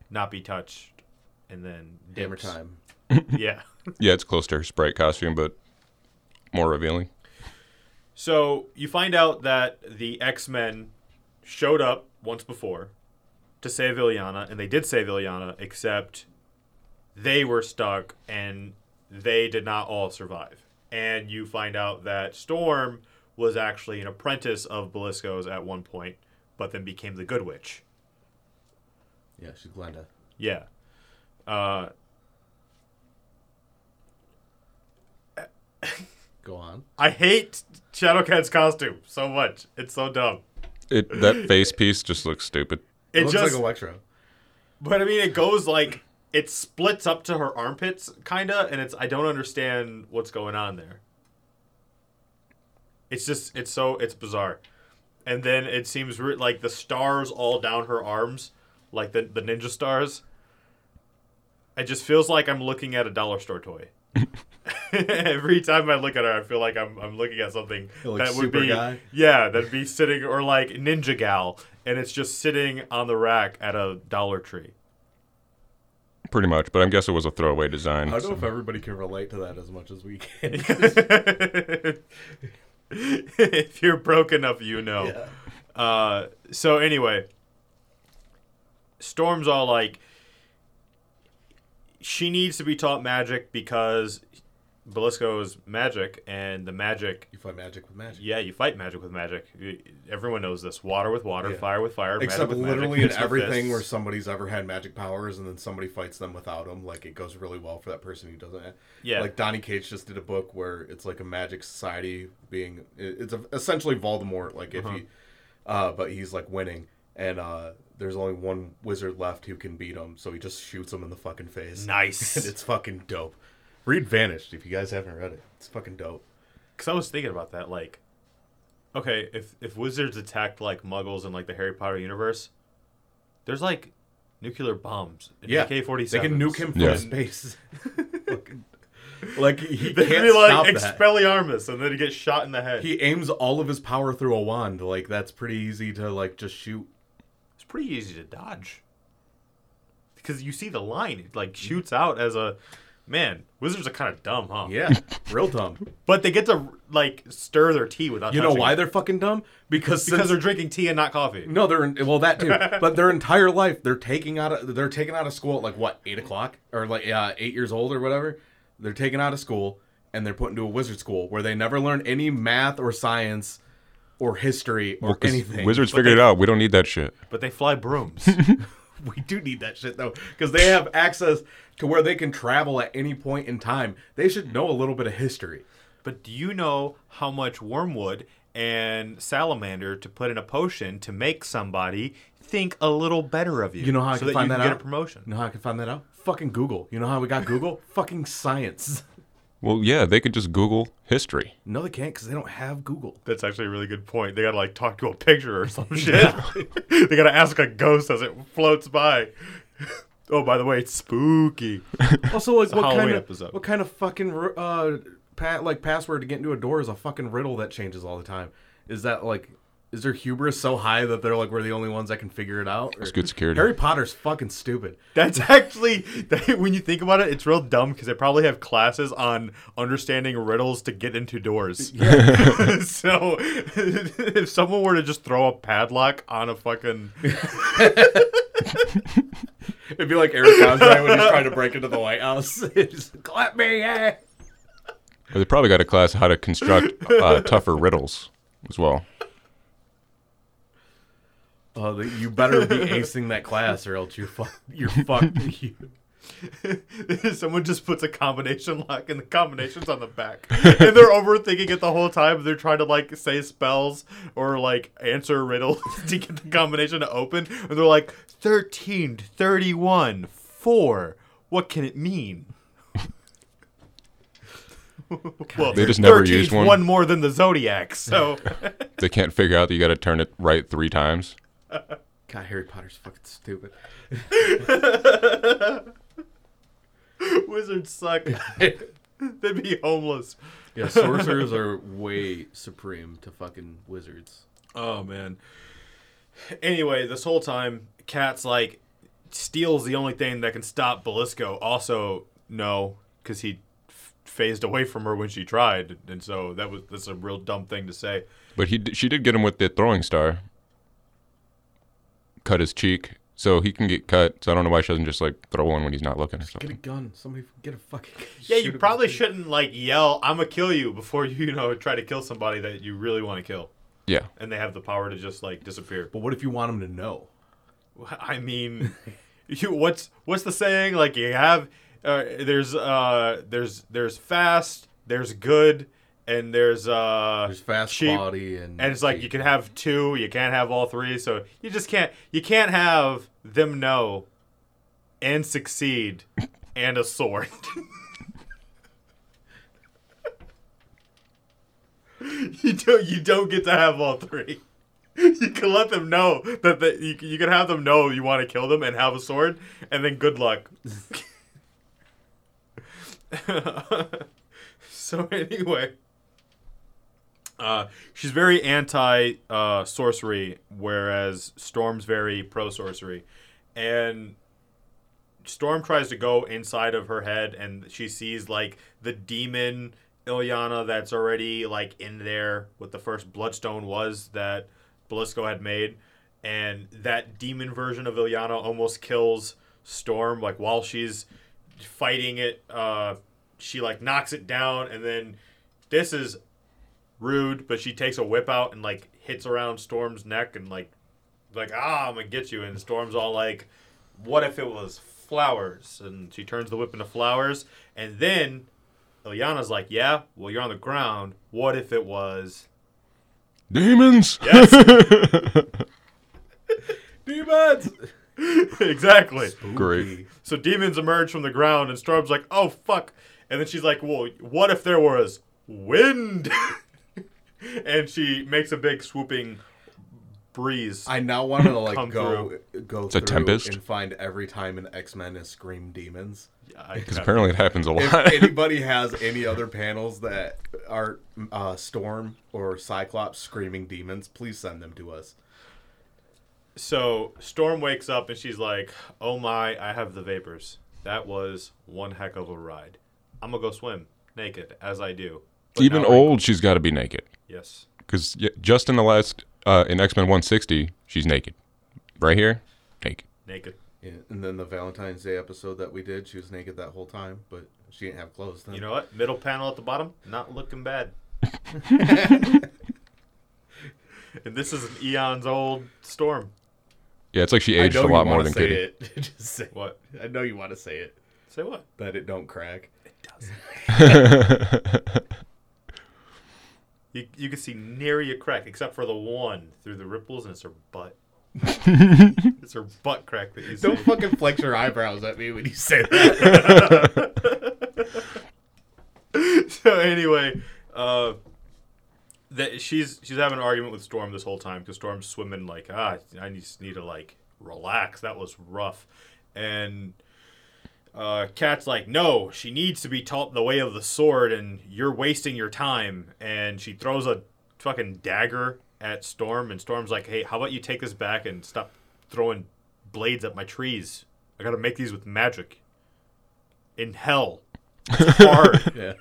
not be touched. And then Hammer time. Yeah. Yeah, it's close to her sprite costume, but more revealing. So you find out that the X Men showed up once before to save Illyana, and they did save Illyana, except they were stuck and they did not all survive. And you find out that Storm was actually an apprentice of Belisco's at one point, but then became the Good Witch. Yeah, she's Glenda. Yeah. Uh, Go on. I hate Shadowcat's costume so much. It's so dumb. It that face piece just looks stupid. It, It looks just, like Electro. but I mean, it goes like it splits up to her armpits, kinda, and it's I don't understand what's going on there. It's just it's so it's bizarre, and then it seems re- like the stars all down her arms, like the the ninja stars. It just feels like I'm looking at a dollar store toy. Every time I look at her, I feel like I'm I'm looking at something Like that would be Guy? yeah, that'd be sitting or like Ninja Gal, and it's just sitting on the rack at a Dollar Tree. Pretty much, but I guess it was a throwaway design. I don't so- know if everybody can relate to that as much as we can. if you're broke enough, you know. Yeah. Uh, so anyway, Storm's all like, she needs to be taught magic because Belisco is magic, and the magic. You fight magic with magic. Yeah, you fight magic with magic. You- Everyone knows this. Water with water, Yeah. fire with fire, Except magic with literally in everything where somebody's ever had magic powers and then somebody fights them without them, like it goes really well for that person who doesn't. Yeah. Like Donny Cates just did a book where it's like a magic society being. It's a, essentially Voldemort. Like if he, uh, but he's like winning, and uh, there's only one wizard left who can beat him, so he just shoots him in the fucking face. Nice. and it's fucking dope. Read Vanished if you guys haven't read it. It's fucking dope. Because I was thinking about that, like, okay, if if wizards attacked like Muggles in like the Harry Potter universe, there's like nuclear bombs. And Yeah, AK forty seven. they can nuke him from Yeah. space. Like he They'd can't be like stop that. Expelliarmus, and then he gets shot in the head. He aims all of his power through a wand. Like that's pretty easy to like just shoot. it's pretty easy to dodge because you see the line. It like shoots out as a man. Wizards are kind of dumb, huh? Yeah, real dumb. But they get to like stir their tea without. You know why it. they're fucking dumb? Because because since, they're drinking tea and not coffee. no, they're in, well that too. but their entire life they're taking out of they're taken out of school at like what eight o'clock or like uh, eight years old or whatever. They're taken out of school and they're put into a wizard school where they never learn any math or science or history or Well, 'cause anything. Wizards But figured they- it out. We don't need that shit. But they fly brooms. we do need that shit though because they have access to where they can travel at any point in time they should know a little bit of history But do you know how much wormwood and salamander to put in a potion to make somebody think a little better of you? you know how i so can that find you that can out get a promotion. you know how i can find that out fucking google you know how we got google fucking science Well, yeah, they could just Google history. no they can't because they don't have google That's actually a really good point. They gotta like talk to a picture or some shit. they gotta ask a ghost as it floats by. Oh, by the way, it's spooky. also like what Halloween kind of episode. what kind of fucking uh pa- like password to get into a door is a fucking riddle that changes all the time is that like is their hubris so high that they're like we're the only ones that can figure it out It's Or- good security. harry potter's fucking stupid That's actually that, when you think about it, it's real dumb because they probably have classes on understanding riddles to get into doors. so if someone were to just throw a padlock on a fucking It'd be like Eric Andre when he's trying to break into the White House. Clap me, they probably got a class on how to construct uh, tougher riddles as well. Oh, the- you better be acing that class, or else you're fuck, you're fucked. You- Someone just puts a combination lock and the combination's on the back. and they're overthinking it the whole time. They're trying to like say spells or like answer riddles to get the combination to open. And they're like 13, 31, 4. What can it mean? well, They just never used one? one more than the zodiac. So They can't figure out that you got to turn it right three times. God, Harry Potter's fucking stupid. wizards suck. They'd be homeless. Yeah, sorcerers are way supreme to fucking wizards. Oh man. Anyway, this whole time, Cat's like steals the only thing that can stop Belisco. Also, no, because he f- phased away from her when she tried, and so that was that's a real dumb thing to say. But he d- she did get him with the throwing star. Cut his cheek, so he can get cut. So I don't know why she doesn't just like throw one when he's not looking or Get a gun. Somebody get a fucking. Yeah, you probably shouldn't like yell, "I'm gonna kill you" before you you know try to kill somebody that you really want to kill, Yeah, and they have the power to just like disappear. But what if you want them to know? I mean, you what's what's the saying? Like you have uh, there's uh there's there's fast, there's good, and there's uh There's fast cheap, quality and and it's like you can have two, you can't have all three, so you just can't you can't have them know and succeed and a sword. you don't you don't get to have all three. You can let them know that the, you, you can have them know you want to kill them and have a sword, and then good luck. so anyway, uh, she's very anti uh, sorcery, whereas Storm's very pro sorcery, and Storm tries to go inside of her head, and she sees like the demon Illyana that's already like in there what the first Bloodstone was that Belisco had made, and that demon version of Illyana almost kills Storm. Like while she's fighting it, uh, she like knocks it down, and then this is rude, but she takes a whip out and like hits around Storm's neck and like like ah I'm gonna get you, and Storm's all like, what if it was flowers? And she turns the whip into flowers, and then Illyana's like, yeah, well you're on the ground. What if it was? Demons. Yes, demons. exactly. Great. So demons emerge from the ground, and Storm's like, "Oh fuck!" And then she's like, "Well, what if there was wind?" and she makes a big swooping breeze. I now want to like Come go go a through tempest? and find every time an X Men has screamed demons. I Because apparently it happens a If lot. anybody has any other panels that are uh, Storm or Cyclops screaming demons, please send them to us. So Storm wakes up and she's like, "Oh my, I have the vapors. That was one heck of a ride. I'm gonna go swim naked as I do." But Even now old, she's got to be naked. Yes. Because just in the last, uh, in X Men 160, she's naked. Right here, naked. Naked. Yeah, and then the Valentine's Day episode that we did, she was naked that whole time, but she didn't have clothes then. You know what? Middle panel at the bottom, not looking bad. and this is an eons old storm. Yeah, it's like she aged a lot more than say Kitty. it. Just say What? I know you want to say it. Say what? That it don't crack. It doesn't. you, you can see nary a crack except for the one through the ripples, and it's her butt. it's her butt crack that you see. Don't fucking flex your eyebrows at me when you say that. so anyway, uh, that she's she's having an argument with Storm this whole time because Storm's swimming like ah I just need to like relax. That was rough, and uh, Cat's like no, she needs to be taught the way of the sword, and you're wasting your time. And she throws a fucking dagger at Storm, and Storm's like, hey, how about you take this back and stop throwing blades at my trees? I gotta make these with magic. In hell, it's hard. yeah.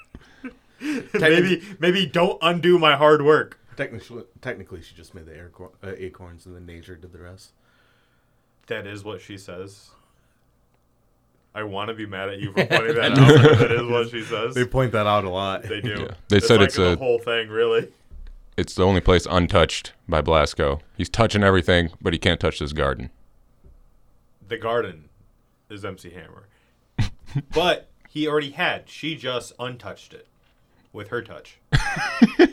maybe maybe don't undo my hard work. Technically, technically, she just made the aircor- uh, acorns, and then nature did the rest. That is what she says. I want to be mad at you for pointing that out. but that is what she says. They point that out a lot. They do. Yeah. They said like it's the a- whole thing, really. It's the only place untouched by Blasco. He's touching everything, but he can't touch this garden. The garden is MC Hammer, but he already had. She just untouched it with her touch.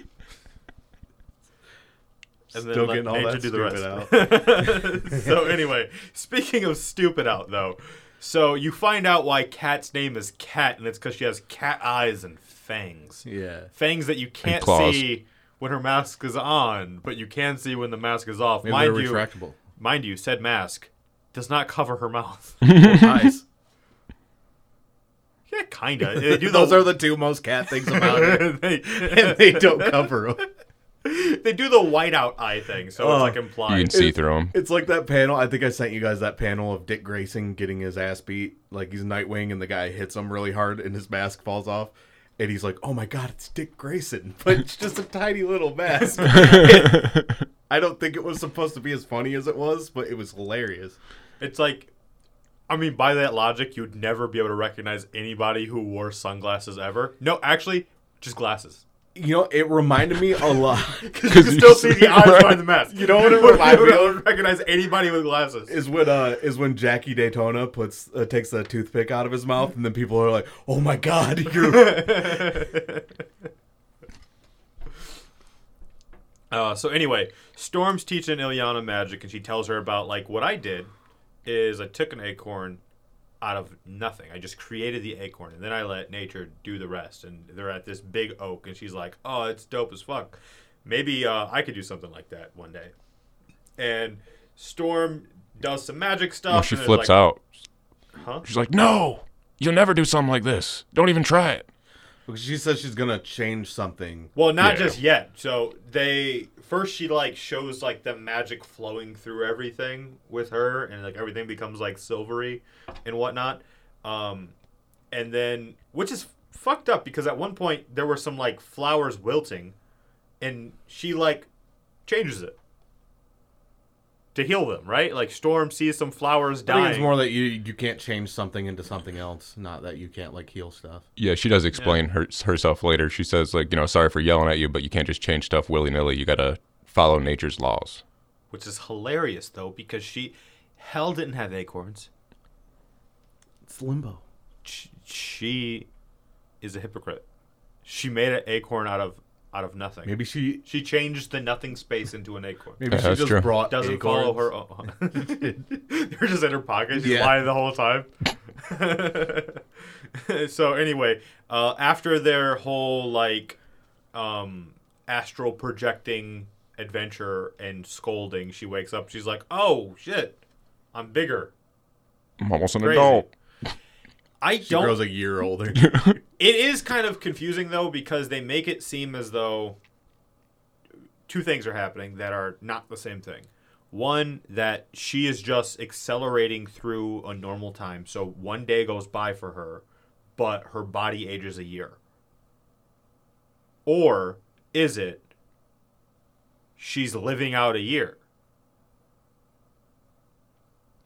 And then Still let getting all that do the stupid rest. so anyway, speaking of stupid out though, so you find out why Cat's name is Cat, and it's because she has cat eyes and fangs. Yeah. Fangs that you can't claws. see when her mask is on, but you can see when the mask is off. Maybe mind you, retractable. mind you, said mask does not cover her mouth. or Eyes. yeah, kinda. Those are the two most cat things about it. they, and they don't cover them. They do the whiteout eye thing, so Oh. it's like oh. implied. You can see through him. It's like that panel. I think I sent you guys that panel of Dick Grayson getting his ass beat. Like he's Nightwing, and the guy hits him really hard, and his mask falls off. And he's like, "Oh my god, it's Dick Grayson!" But it's just a tiny little mask. I don't think it was supposed to be as funny as it was, but it was hilarious. It's like, I mean, by that logic, you'd never be able to recognize anybody who wore sunglasses ever. No, actually, just glasses. You know, it reminded me a lot. Because you can still see- the eyes right. behind the mask. You know what it reminded me I of? recognize anybody with glasses. is when uh is when Jackie Daytona puts uh, takes the toothpick out of his mouth, and then people are like, "Oh my god, you're." Uh, so anyway, Storm's teaching Illyana magic, and she tells her about like what I did is I took an acorn out of nothing. I just created the acorn, and then I let nature do the rest. And they're at this big oak, and she's like, "Oh, it's dope as fuck. Maybe uh, I could do something like that one day." And Storm does some magic stuff. Well, she and flips like, out. Huh? She's like, "No, you'll never do something like this. Don't even try it." Because she says she's gonna change something. Well, not Yeah. just yet. So they first she like shows like the magic flowing through everything with her, and like everything becomes like silvery and whatnot. Um, and then which is fucked up because at one point there were some like flowers wilting, and she like changes it to heal them. Right? Like Storm sees some flowers I think dying. it's more that you you can't change something into something else, not that you can't like heal stuff. Yeah, she does explain her, herself later. She says like, you know, sorry for yelling at you, but you can't just change stuff willy nilly. You gotta follow nature's laws. which is hilarious though because she hell didn't have acorns. It's limbo. sh- she is a hypocrite. She made an acorn out of out of nothing. Maybe she She changed the nothing space into an acorn. maybe Yeah, she that's just true. brought Doesn't acorns. follow her. Own. They're just in her pocket. She's Yeah. lying the whole time. so anyway, uh, after their whole like um, astral projecting adventure and scolding, she wakes up. She's like, "Oh shit, I'm bigger." I'm almost an Crazy. adult. I She don't grows a year older. It is kind of confusing though because they make it seem as though two things are happening that are not the same thing. One that she is just accelerating through a normal time. So one day goes by for her, but her body ages a year. Or is it she's living out a year?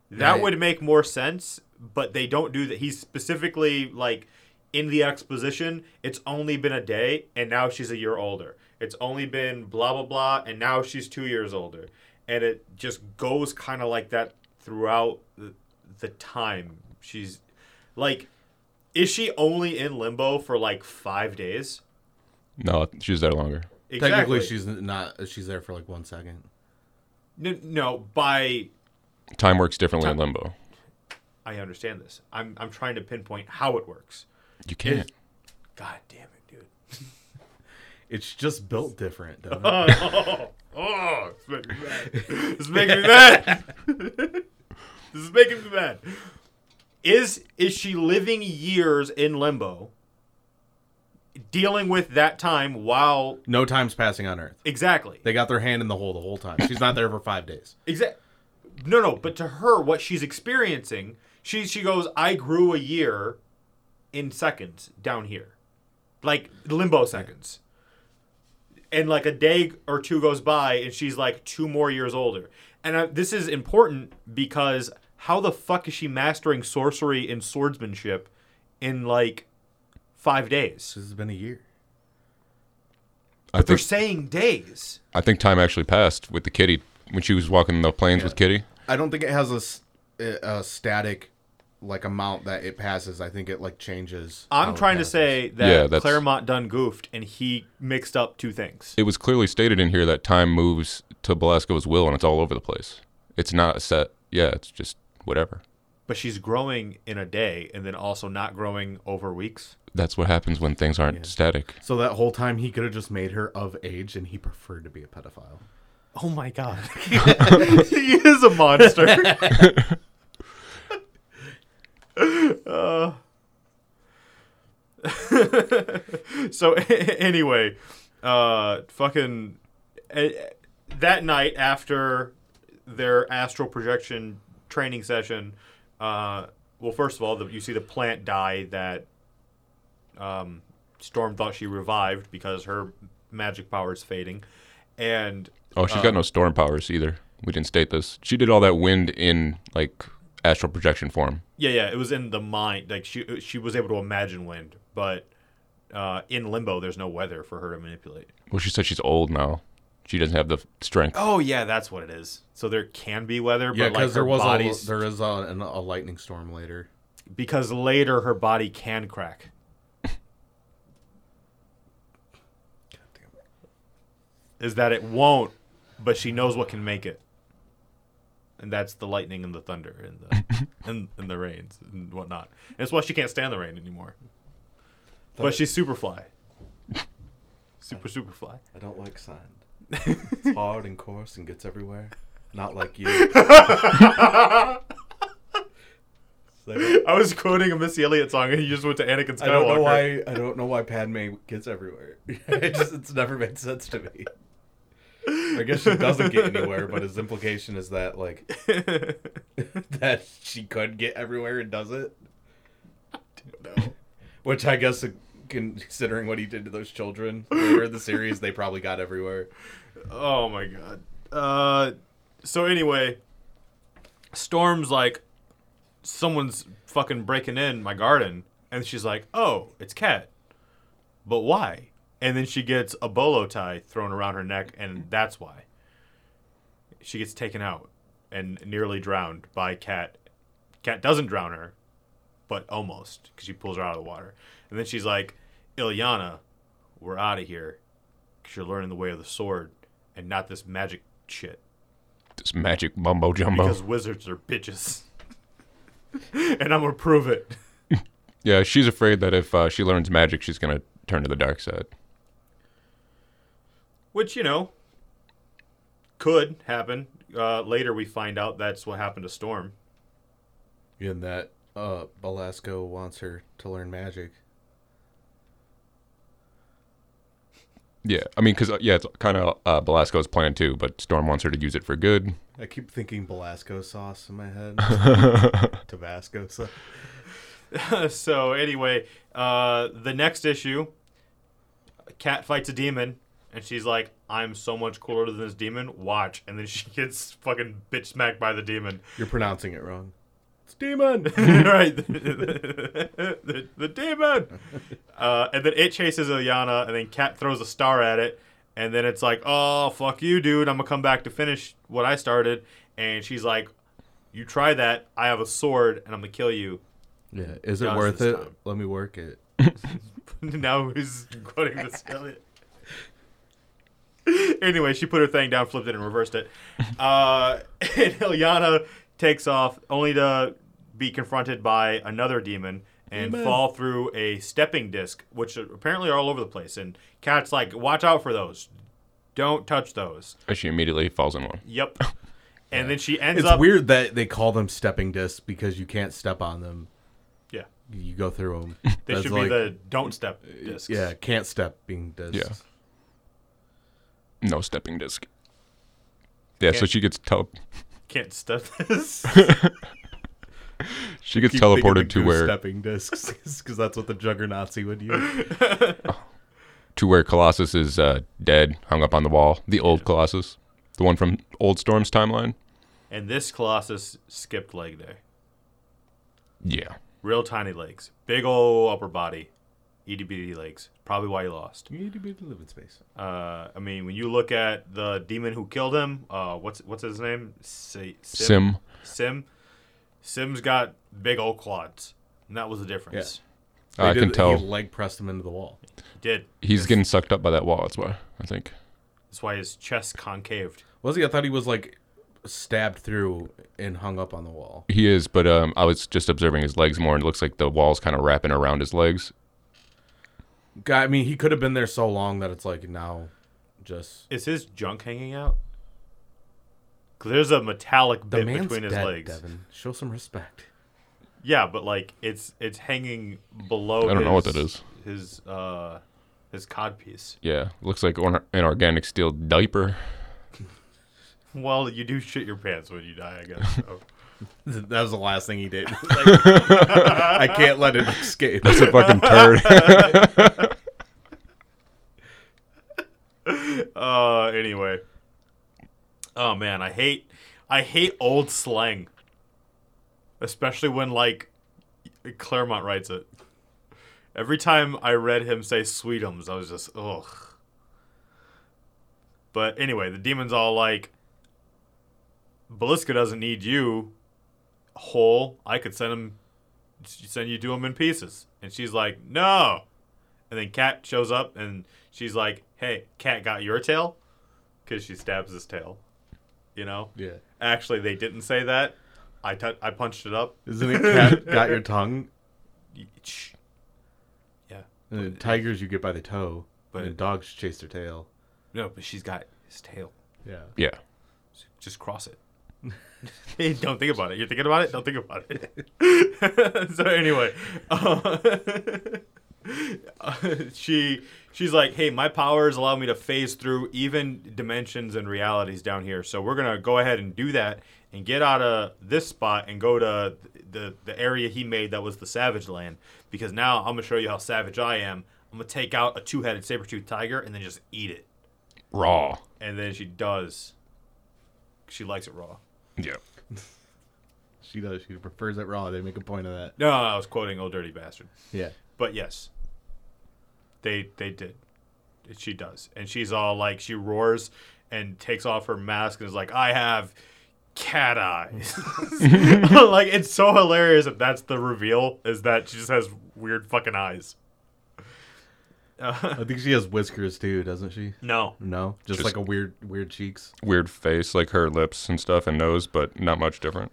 That Right. would make more sense, but they don't do that. He's specifically like in the exposition, it's only been a day and now she's a year older. It's only been blah blah blah and now she's 2 years older. And it just goes kind of like that throughout the, the time. She's like is she only in limbo for like 5 days? No, she's there longer. Exactly. Technically, she's not. She's there for like one second. no, no by Time works differently in limbo. I understand this. I'm I'm trying to pinpoint how it works. You can't. God damn it, dude. It's just built different. Doesn't oh, oh, it's making me mad. It's making me mad. this is making me mad. Is is she living years in limbo, dealing with that time while no time's passing on Earth. exactly They got their hand in the hole the whole time. She's not there for five days. exact? No, no. But to her, what she's experiencing, she she goes, I grew a year in seconds down here, like limbo seconds. and like a day or two goes by and she's like two more years older. And I, this is important because how the fuck is she mastering sorcery and swordsmanship in like five days? This has been a year. I they're think saying days. I think time actually passed with the kitty. When she was walking the plains with Kitty. I don't think it has a static like amount that it passes. I think it like changes. i'm trying to say that Yeah, that's- claremont done goofed and he mixed up two things It was clearly stated in here that time moves to Belasco's will and it's all over the place. It's not a set. Yeah, it's just whatever. but she's growing in a day and then also not growing over weeks That's what happens when things aren't static. So that whole time he could have just made her of age, and he preferred to be a pedophile. oh my god he is a monster Uh. so anyway, uh, fucking uh, that night after their astral projection training session, uh, well, first of all, the, you see the plant die that um, Storm thought she revived because her magic power is fading, and Oh, she's got no storm powers either. We didn't state this. She did all that wind in like astral projection form. Yeah, yeah, it was in the mind. Like she she was able to imagine wind, but uh, in limbo, there's no weather for her to manipulate. Well, she said she's old now. She doesn't have the strength. Oh yeah, that's what it is. So there can be weather, Yeah, but like because her there was body's a, there is a, an- a lightning storm later. because later her body can crack. is that it won't, but she knows what can make it. And that's the lightning and the thunder and the and, and the rains and whatnot. And that's why she can't stand the rain anymore. But she's super fly. Super super fly. I don't like sand. It's hard and coarse and gets everywhere. Not like you. Like, I was quoting a Missy Elliott song and you just went to Anakin Skywalker. I don't know why. I don't know why Padme gets everywhere. it just it's never made sense to me. I guess she doesn't get anywhere, but his implication is that like that she could get everywhere and does it. No. Which I guess, uh, considering what he did to those children later in the series, they probably got everywhere. Oh my god. Uh, so anyway, Storm's like, someone's fucking breaking in my garden, and she's like, "Oh, it's Cat." But why? And then she gets a bolo tie thrown around her neck, and that's why. She gets taken out and nearly drowned by Cat. Cat doesn't drown her, but almost because she pulls her out of the water. And then she's like, "Illyana, we're out of here, because you're learning the way of the sword, and not this magic shit." This magic mumbo jumbo. because wizards are bitches. and I'm gonna prove it. yeah, she's afraid that if uh, she learns magic, she's gonna turn to the dark side. Which, you know, could happen. Uh, later we find out that's what happened to Storm. In that uh, Belasco wants her to learn magic. Yeah, I mean, because uh, yeah, it's kind of uh, Belasco's plan too, but Storm wants her to use it for good. I keep thinking Belasco sauce in my head. Tabasco sauce. so anyway, uh, the next issue, Cat fights a demon, and she's like, "I'm so much cooler than this demon. Watch!" And then she gets fucking bitch smacked by the demon. You're pronouncing it wrong. It's demon. right, the, the, the demon. Uh, and then it chases Illyana, and then Cat throws a star at it, and then it's like, "Oh fuck you, dude! I'm gonna come back to finish what I started." And she's like, "You try that. I have a sword, and I'm gonna kill you." yeah. Is it worth it? time. Let me work it. now he's quoting Missy Elliott. anyway, she put her thing down, flipped it, and reversed it. Uh, and Illyana takes off, only to be confronted by another demon and Demon. fall through a stepping disc, which apparently are all over the place. And Cat's like, "Watch out for those! Don't touch those." And she immediately falls in one. Yep. And then she ends It's up. It's weird that they call them stepping discs because you can't step on them. Yeah, You go through them. they That's should like- be the don't step discs. yeah, can't step being discs. Yeah. No stepping disc. Yeah, so Can't- she gets tele- can't step this. she gets Keep thinking the teleported to goose where stepping discs because that's what the Juggernauts would use. to where Colossus is uh, dead, hung up on the wall. The old Colossus, the one from Old Storm's timeline. and this Colossus skipped leg day. Yeah, Real tiny legs. Big ol' upper body. Itty bitty legs. Probably why he lost. You need to be live in space. Uh, I mean, when you look at the demon who killed him, uh, what's what's his name? S'ym. S'ym. S'ym. S'ym's got big old quads, and that was the difference. I They can did- tell He leg pressed him into the wall. He did. he's getting sucked up by that wall. That's why I think. That's why his chest concaved. Was he? I thought he was like stabbed through and hung up on the wall. He is, but um, I was just observing his legs more, and it looks like the wall's kind of wrapping around his legs. Guy, I mean, he could have been there so long that it's like now, just Is his junk hanging out? Cause there's a metallic the bit man's between his dead. legs. Devin, show some respect. Yeah, but like it's it's hanging below. I don't know what that is. His uh, his cod piece. Yeah, looks like or- an organic steel diaper. Well, you do shit your pants when you die, I guess. So. That was the last thing he did. Like, I can't let it escape. That's a fucking turd. uh, anyway. Oh man, I hate I hate old slang. Especially when like Claremont writes it. Every time I read him say sweetums, I was just ugh. But anyway, the demon's all like Belasco doesn't need you whole. I could send him send you to him in pieces. And she's like, "No." And then Cat shows up and she's like, "Hey, Cat got your tail?" because she stabs his tail. You know. Yeah. Actually, they didn't say that. I tou- I punched it up. Isn't it cat got your tongue? Shh. Yeah. Tigers you get by the toe, But- but dogs chase their tail. No, but she's got his tail. Yeah. Yeah. Just cross it. Don't think about it. You're thinking about it. Don't think about it. so anyway, uh, uh, she she's like, "Hey, my powers allow me to phase through even dimensions and realities down here. So we're gonna go ahead and do that and get out of this spot and go to the the area he made that was the Savage Land. Because now I'm gonna show you how savage I am. I'm gonna take out a two-headed saber-toothed tiger and then just eat it. Raw. And then she does. She likes it raw. Yeah. She does. She prefers it raw. They make a point of that. No, I was quoting "Old Dirty Bastard," Yeah. but yes, they they did. She does, and she's all like she roars and takes off her mask and is like, "I have cat eyes." like it's so hilarious that that's the reveal is that she just has weird fucking eyes. Uh, I think she has whiskers too, doesn't she? No, No, just, Just- like a weird, weird cheeks. Weird face, like her lips and stuff and nose, but not much different.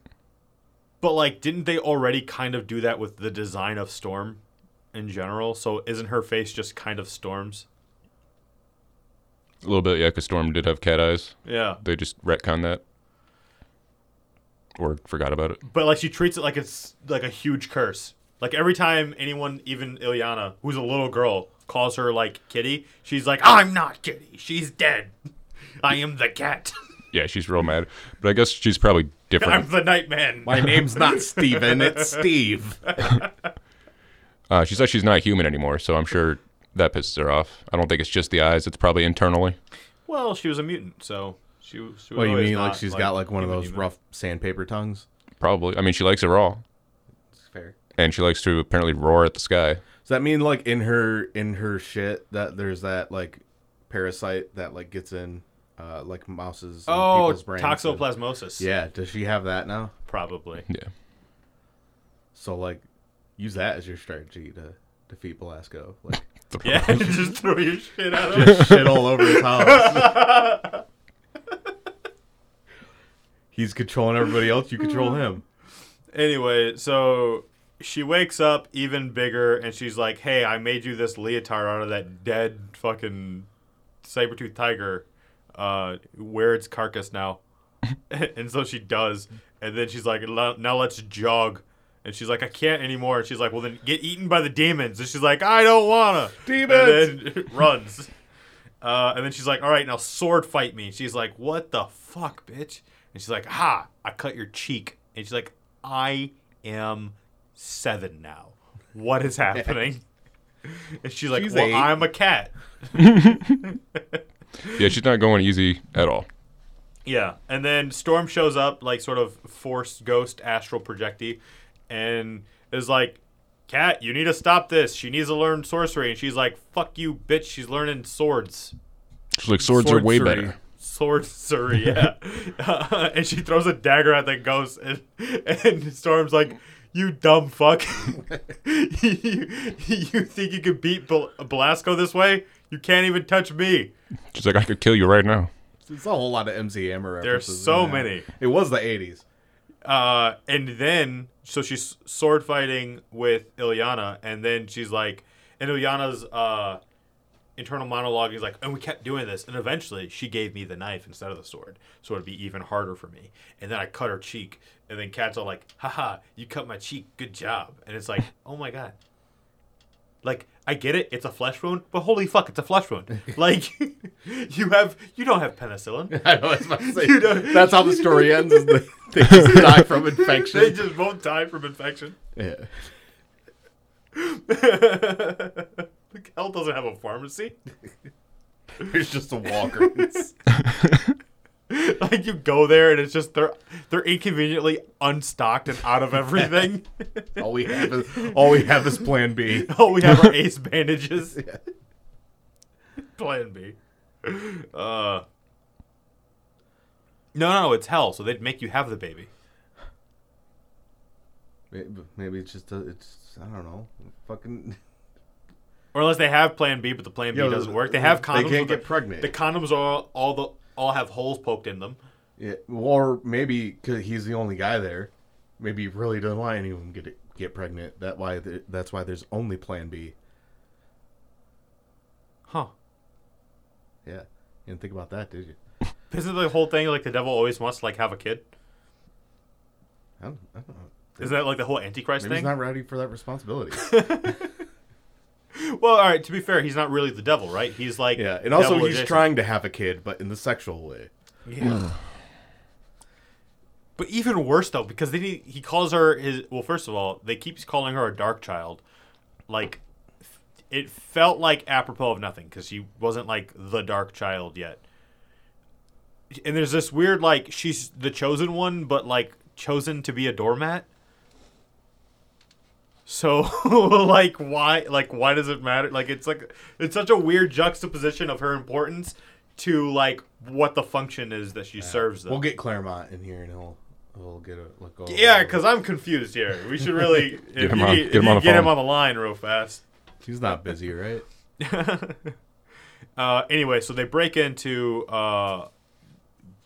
but like, didn't they already kind of do that with the design of Storm in general? So isn't her face just kind of Storm's? A little bit, yeah, because Storm did have cat eyes. Yeah. They just retcon that. Or forgot about it. but like she treats it like it's like a huge curse. Like every time anyone, even Illyana, who's a little girl, calls her like Kitty, she's like, "I'm not Kitty. She's dead. I am the cat. Yeah, she's real mad. But I guess she's probably different. I'm different. the Nightman." My name's not Steven, it's Steve. Uh, she says she's not human anymore, so I'm sure that pisses her off. I don't think it's just the eyes, it's probably internally. well, she was a mutant, so she. was- she was What you always mean? Like not, she's got like one of human, those human. rough sandpaper tongues? Probably. I mean, she likes it raw. It's fair. And she likes to apparently roar at the sky. Does that mean like in her in her shit that there's that like parasite that like gets in uh like mouses and Oh, people's brains? and- toxoplasmosis. Yeah, does she have that now? probably. Yeah. So like use that as your strategy to defeat Belasco. Like Yeah, just throw your shit at him. just shit all over his house. He's controlling everybody else, you control him. Anyway, so she wakes up even bigger and she's like, Hey, I made you this leotard out of that dead fucking saber tooth tiger. Uh, wear its carcass now. and so she does. And then she's like, Now let's jog. And she's like, I can't anymore. And she's like, Well, then get eaten by the demons. And she's like, I don't wanna. Demons! And then runs. Uh, and then she's like, All right, now sword fight me. She's like, What the fuck, bitch? And she's like, Ha, I cut your cheek. And she's like, I am seven now. What is happening? and she's like, She's Well, eight. I'm a cat. Yeah, she's not going easy at all. Yeah, and then Storm shows up, like sort of force ghost astral projecty, and is like, "Cat, you need to stop this. She needs to learn sorcery." And she's like, "Fuck you, bitch. She's learning swords." She's like, swords are way Sorcery. better. Sorcery, yeah. Uh, and she throws a dagger at the ghost, and, and Storm's like, "You dumb fuck. you, you think you could beat Bel- Belasco this way? You can't even touch me." She's like, I could kill you right now. It's a whole lot of MC Hammer references. There's so that. many. It was the 80s. Uh, and then so she's sword fighting with Illyana, and then she's like, and Illyana's uh internal monologue is like, and we kept doing this, and eventually she gave me the knife instead of the sword, so it'd be even harder for me. And then I cut her cheek, and then Kat's all like, haha, you cut my cheek, good job. And it's like, oh my god. Like I get it, it's a flesh wound, but holy fuck, it's a flesh wound. Like you have, you don't have penicillin. I know, I was about to say, You don't- that's how the story ends. Is they, they just die from infection. They just won't die from infection. Yeah. Hell doesn't have a pharmacy. There's just a walker. like you go there and it's just they're they're inconveniently unstocked and out of everything. all we have is all we have is Plan B. All we have are ace bandages. Plan B. Uh. No, no, it's hell. So they'd make you have the baby. Maybe, maybe it's just a, it's I don't know, fucking. Or unless they have Plan B, but the Plan B Yo, doesn't work. They have condoms. they can't get the, pregnant. The condoms are all, all the all have holes poked in them. Yeah, or maybe because he's the only guy there. Maybe he really doesn't want any of them get get pregnant. That why th- that's why there's only Plan B. Huh. Yeah, you didn't think about that, did you? Isn't the whole thing like the devil always wants to like have a kid? I don't, I don't know. Isn't that like the whole Antichrist Maybe he's not ready for that responsibility. Well, all right. To be fair, he's not really the devil, right? He's like yeah, and also he's adjacent. trying to have a kid, but in the sexual way. Yeah. but even worse though, because then he, he calls her his. Well, first of all, they keeps calling her a dark child. Like, it felt like apropos of nothing because she wasn't like the dark child yet. And there's this weird like she's the chosen one, but like chosen to be a doormat. So like why like why does it matter? Like it's like it's such a weird juxtaposition of her importance to like what the function is that she serves them. We'll get Claremont in here, and he'll we'll get a look. over yeah, because I'm confused here. We should really if him you on- need- get him on the get him on the line real fast. he's not busy, right? Uh, anyway, so they break into uh,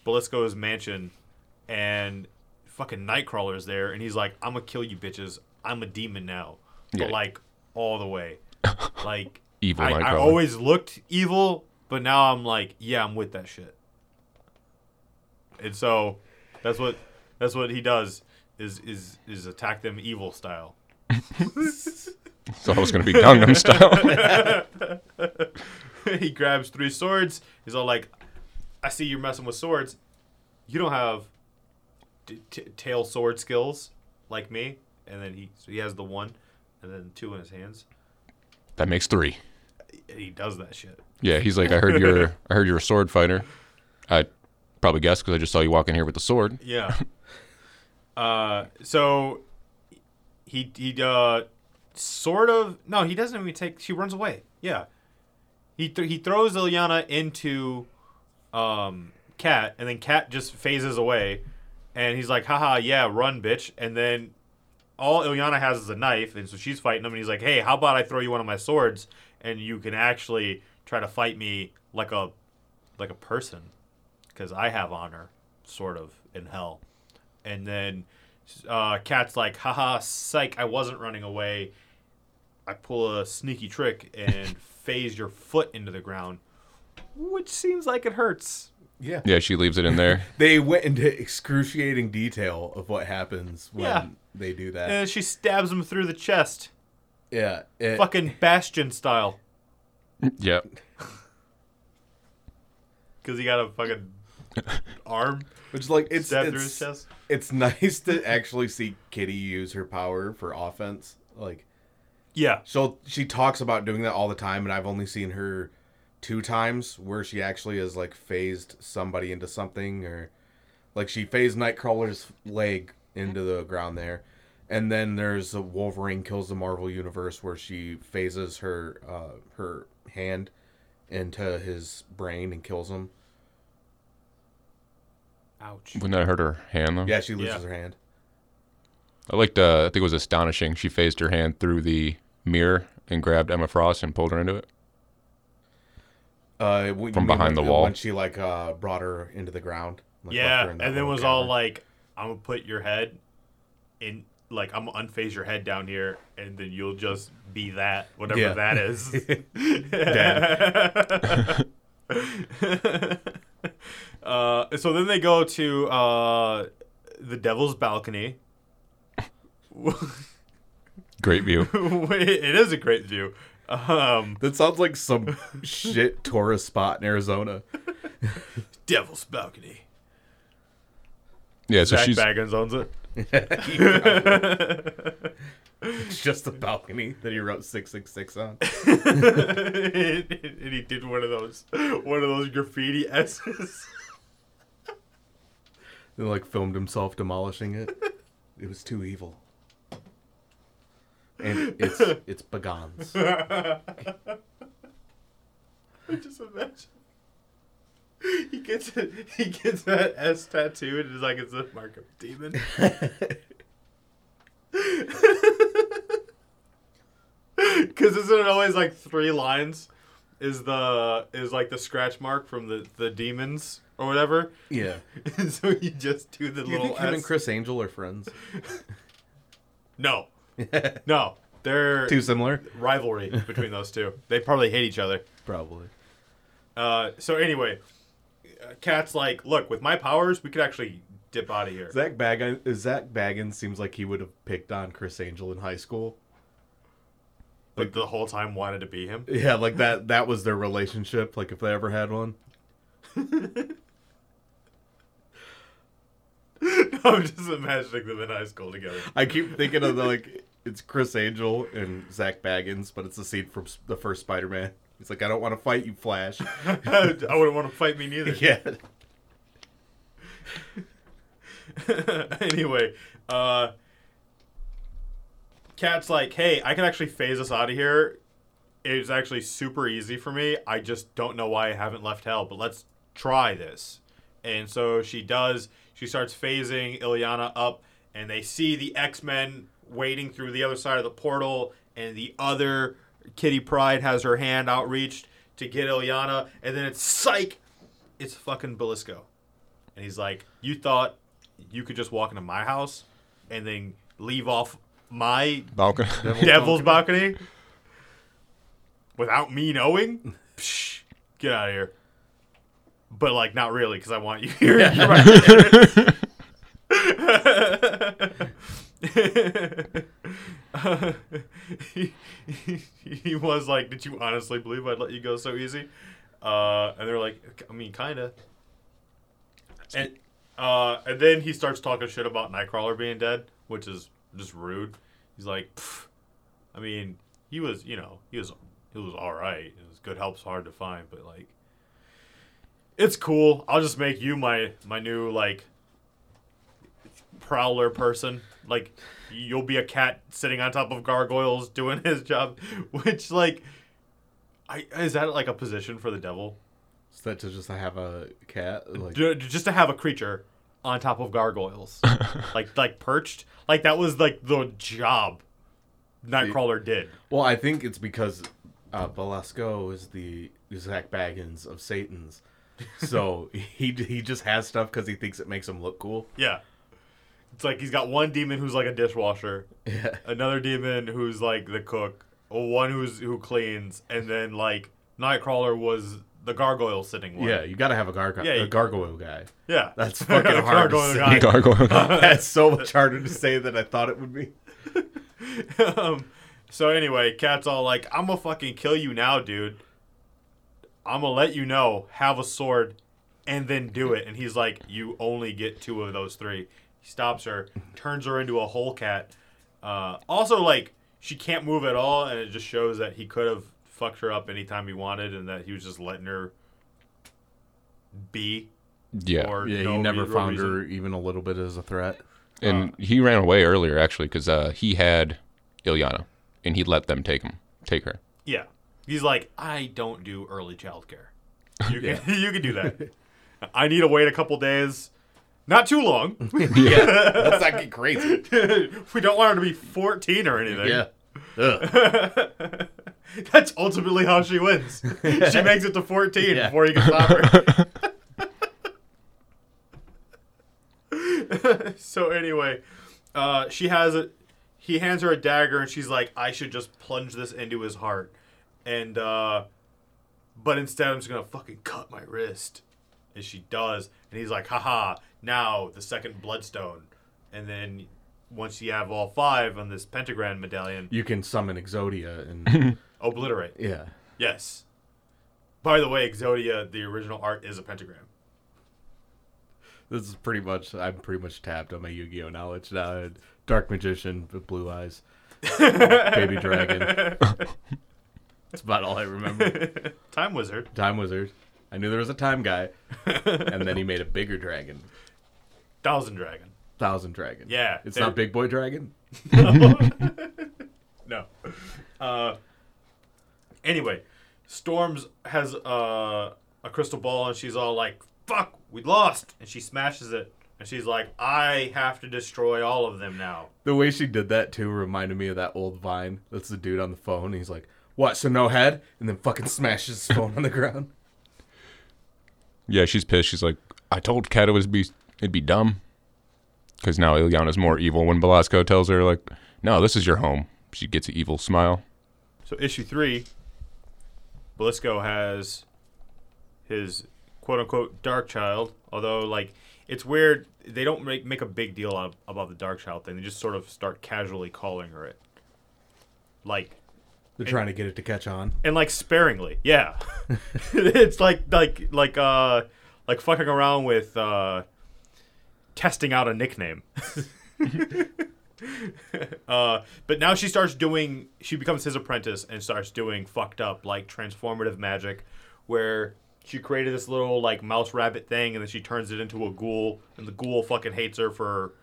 Belasco's mansion, and fucking Nightcrawler's there, and he's like, "I'm gonna kill you, bitches. I'm a demon now, but Yeah. like all the way, like Evil I, I uh, always looked evil, but now I'm like, yeah, I'm with that shit. And so that's what that's what he does is is is attack them evil style. So I was going to be Gangnam style. he grabs three swords. He's all like, "I see you're messing with swords. You don't have t- t- tail sword skills like me." And then he so he has the one, and then two in his hands. that makes three. And he does that shit. Yeah, he's like, I heard you're, I heard you're a sword fighter. I probably guessed because I just saw you walk in here with the sword. Yeah. uh, so he he uh sort of no, he doesn't even take. She runs away. Yeah. He th- he throws Illyana into um Cat, and then Cat just phases away, and he's like, "Haha, yeah, run, bitch!" And then all Illyana has is a knife, and so she's fighting him, and he's like, "Hey, how about I throw you one of my swords, and you can actually try to fight me like a like a person, because I have honor, sort of in hell." And then uh, Cat's like, haha, psych, I wasn't running away. I pull a sneaky trick and phase your foot into the ground, which seems like it hurts. Yeah. Yeah, she leaves it in there. They went into excruciating detail of what happens when Yeah. They do that. And she stabs him through the chest, yeah. it- fucking Bastion style, yep. because he got a fucking arm Which like it's stabbed through his chest. it's nice to actually see Kitty use her power for offense. Like Yeah, so she talks about doing that all the time and I've only seen her two times where she actually has like phased somebody into something or like she phased Nightcrawler's leg into the ground there. And then there's a Wolverine kills the Marvel universe where she phases her uh her hand into his brain and kills him. ouch. Wouldn't that hurt her hand though? Yeah, she loses Yeah. her hand. I liked. Uh, I think it was astonishing. She phased her hand through the mirror and grabbed Emma Frost and pulled her into it. Uh, w- you From mean behind when- the wall. when she like uh brought her into the ground. Like, Yeah, her and that then little was all like, "I'm gonna put your head in, like I'm gonna unphase your head down here, and then you'll just be that, whatever Yeah. that is." uh, so then they go to uh, the Devil's Balcony. Great view. it is a great view. Um, that sounds like some shit tourist spot in Arizona. Devil's Balcony. Yeah, so Zak she's Bagans owns it. It's just the balcony that he wrote six six six on. and he did one of those one of those graffiti S's. and like filmed himself demolishing it. It was too evil. And it's it's Bagans. I just imagine. He gets it, he gets that S tattooed and it's like it's a mark of demon. Cause isn't it always like three lines? is the is like the scratch mark from the the demons or whatever. Yeah. And so you just do the Do you little think him and Criss Angel are friends? No, no, they're Too similar? rivalry between those two. They probably hate each other. Probably. Uh, so anyway, Uh, Cat's like, look, with my powers, we could actually dip out of here. Zak Bagans, Zak Bagans seems like he would have picked on Criss Angel in high school. Like the whole time wanted to be him. Yeah, like that. That was their relationship. Like if they ever had one. I'm just imagining them in high school together. I keep thinking of the like it's Criss Angel and Zak Bagans, but it's a scene from the first Spider-Man. He's like, I don't want to fight you, Flash. I wouldn't want to fight me neither. yeah. anyway, uh, Cat's like, hey, I can actually phase us out of here. It's actually super easy for me. I just don't know why I haven't left hell, but let's try this. And so she does. She starts phasing Illyana up, and they see the X Men waiting through the other side of the portal, and the other Kitty Pryde has her hand outreached to get Illyana, and then it's psych. It's fucking Belasco. And he's like, You thought you could just walk into my house and then leave off my Balcony. devil's balcony without me knowing? Psh, get out of here. But, like, not really, because I want you here. You're parents. he, he, he was like, Did you honestly believe I'd let you go so easy? Uh, and they're like, I mean, kind of. And uh, and then he starts talking shit about Nightcrawler being dead, which is just rude. He's like, I mean, he was, you know, he was, he was all right. It was good help's hard to find, but like, it's cool. I'll just make you my my new like prowler person. Like, you'll be a cat sitting on top of gargoyles doing his job, which like, I is that like a position for the devil? Is that to just have a cat? Like, just to have a creature on top of gargoyles, like like perched, like that was like the job Nightcrawler did. well, I think it's because uh, Belasco is the Zak Bagans of Satan's. So he he just has stuff because he thinks it makes him look cool. Yeah, it's like he's got one demon who's like a dishwasher, Yeah. another demon who's like the cook, one who's who cleans, and then like Nightcrawler was the gargoyle sitting one. Yeah, you got to have a, gargo- Yeah, a gargoyle guy. yeah, That's fucking hard to say. guy. Gargoyle. That's so much harder to say than I thought it would be. um, so anyway, Cat's all like, "I'm gonna fucking kill you now, dude. I'm gonna let you know. Have a sword, and then do it." And he's like, "You only get two of those three. He stops her, turns her into a whole cat. Uh, also, like, she can't move at all, and it just shows that he could have fucked her up anytime he wanted, and that he was just letting her be. Yeah. Or Yeah, no he never found reason. her even a little bit as a threat. And he ran away earlier actually because uh, he had Illyana, and he let them take him, take her. Yeah. He's like, I don't do early childcare. You can you can do that. I need to wait a couple days. Not too long. Yeah, let's not get crazy. we don't want her to be 14 or anything. Yeah. Ugh. That's ultimately how she wins. She makes it to 14 Yeah. before you can stop her. so anyway, uh, she has a he hands her a dagger and she's like, I should just plunge this into his heart. And uh but instead I'm just gonna fucking cut my wrist. And she does. And he's like, haha, now the second bloodstone. And then once you have all five on this pentagram medallion, You can summon Exodia and obliterate. yeah. Yes. By the way, Exodia, the original art is a pentagram. This is pretty much I'm pretty much tapped on my Yu-Gi-Oh knowledge now. Dark magician with blue eyes. Baby dragon. That's about all I remember. Time Wizard. Time wizard. I knew there was a time guy. And then he made a bigger dragon. Thousand Dragon. Thousand dragon. Yeah, It's they're- not big boy dragon? No. Uh, anyway, Storms has uh, a crystal ball and she's all like, fuck, we lost. And she smashes it. And she's like, I have to destroy all of them now. The way she did that too reminded me of that old Vine. That's the dude on the phone. He's like, What? So no head, and then fucking smashes his phone on the ground. Yeah, she's pissed. She's like, I told Kat it was be it'd be dumb. Because now Illyana's more evil. When Belasco tells her like, "No, this is your home," she gets an evil smile. So issue three, Belasco has his quote unquote dark child. Although like it's weird, they don't make make a big deal out about the dark child thing. They just sort of start casually calling her it. Like They're trying to get it to catch on. and like sparingly, yeah. it's like like like uh like fucking around with uh testing out a nickname. uh, but now she starts doing. She becomes his apprentice and starts doing fucked up like transformative magic, where she created this little like mouse rabbit thing, and then she turns it into a ghoul, and the ghoul fucking hates her for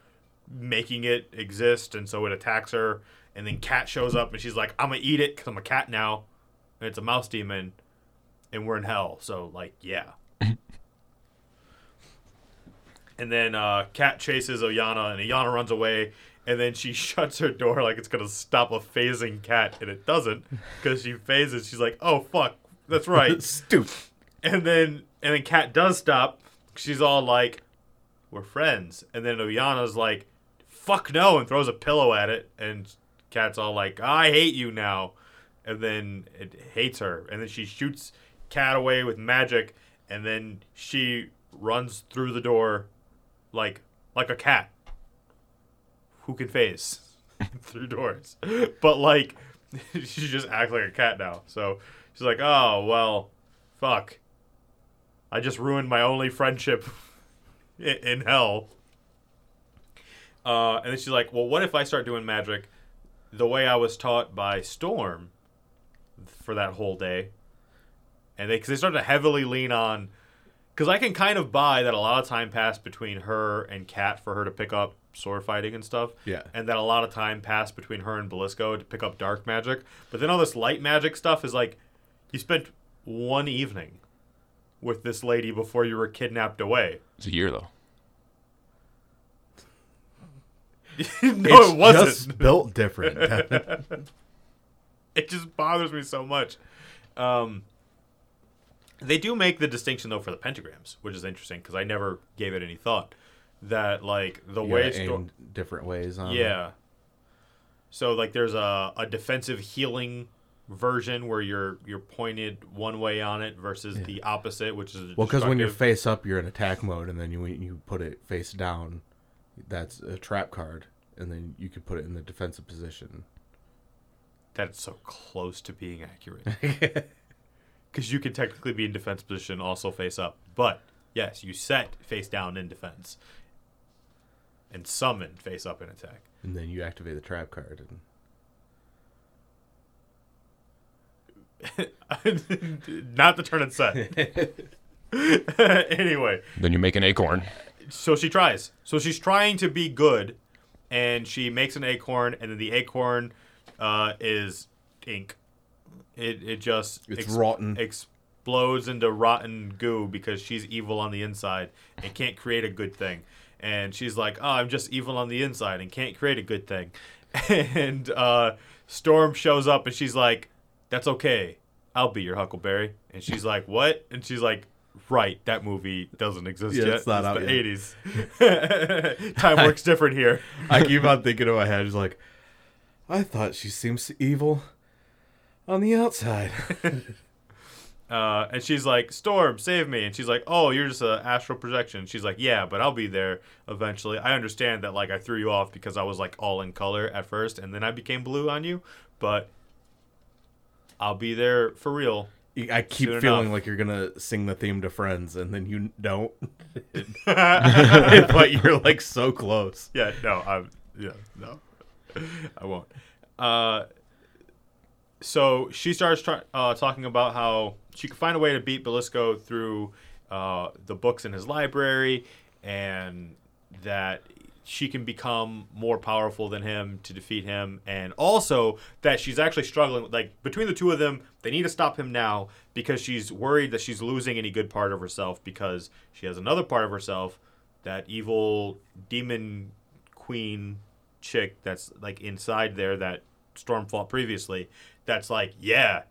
making it exist, and so it attacks her. And then cat shows up, and she's like, "I'm gonna eat it because I'm a cat now." And it's a mouse demon, and we're in hell. So like, yeah. And then uh, Cat chases Oyana, and Oyana runs away. And then she shuts her door like it's gonna stop a phasing cat, and it doesn't because she phases. She's like, "Oh fuck, that's right." Stupid. and then and then Cat does stop. She's all like, "We're friends." And then Oyana's like, "Fuck no!" and throws a pillow at it. And Cat's all like, "I hate you now." And then it hates her. And then she shoots Cat away with magic. And then she runs through the door like like a cat who can phase through doors. But like she just acts like a cat now. So she's like, "Oh, well, fuck. I just ruined my only friendship in, in hell." Uh, and then she's like, "Well, what if I start doing magic the way I was taught by Storm for that whole day?" And they, cause they start to heavily lean on because I can kind of buy that a lot of time passed between her and Kat for her to pick up sword fighting and stuff. Yeah. And that a lot of time passed between her and Belasco to pick up dark magic. But then all this light magic stuff is like, you spent one evening with this lady before you were kidnapped away. It's a year though. no, it's it wasn't. just built different. it just bothers me so much. Um, they do make the distinction though for the pentagrams, which is interesting because I never gave it any thought. That like the You way Sto- different ways on. it. Yeah. So like there's a, a defensive healing version where you're you're pointed one way on it versus the opposite, which is Well, because when you're face up, you're in attack mode, and then you you put it face down, that's a trap card, and then you can put it in the defensive position. that's so close to being accurate. Because you can technically be in defense position, also face up. But yes, you set face down in defense, and summon face up in attack. And then you activate the trap card, and Not the turn and set. anyway, Then you make an acorn. so she tries. So she's trying to be good, and she makes an acorn, and then the acorn uh, is ink. It it just It's rotten. explodes into rotten goo because she's evil on the inside and can't create a good thing. And she's like, "Oh, I'm just evil on the inside and can't create a good thing." And uh, Storm shows up, and she's like, "That's okay. I'll be your Huckleberry." And she's like, "What?" And she's like, "Right, that movie doesn't exist Yeah, yet. it's not out the yet." 80s. Time works different here." I keep on thinking in my head, it's like, I thought she seems evil on the outside. Uh, and she's like, Storm, save me. And she's like, Oh, you're just an astral projection. She's like, Yeah, but I'll be there eventually. I understand that, like, I threw you off because I was, like, all in color at first, and then I became blue on you, but I'll be there for real. I keep Soon feeling enough. like you're gonna sing the theme to Friends, and then you don't. but you're like so close. Yeah, no, I'm, yeah, no, I won't. Uh, so she starts uh, talking about how she could find a way to beat Belasco through uh, the books in his library, and that she can become more powerful than him to defeat him, and also that she's actually struggling. Like between the two of them, they need to stop him now because she's worried that she's losing any good part of herself because she has another part of herself, that evil demon queen chick that's like inside there that Storm fought previously that's like, yeah,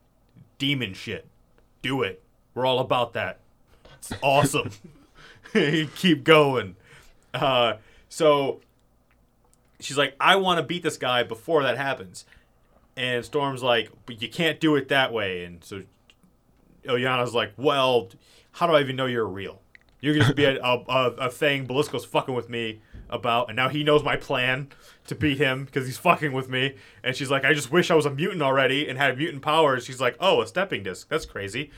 demon shit. Do it. We're all about that. It's awesome. Keep going. Uh, so she's like, I want to beat this guy before that happens. And Storm's like, but you can't do it that way. And so Illyana's like, well, how do I even know you're real? You're to be a, a, a, a thing Belasco's fucking with me about, and now he knows my plan to beat him because he's fucking with me. And she's like, I just wish I was a mutant already and had mutant powers. She's like, oh, a stepping disc. That's crazy.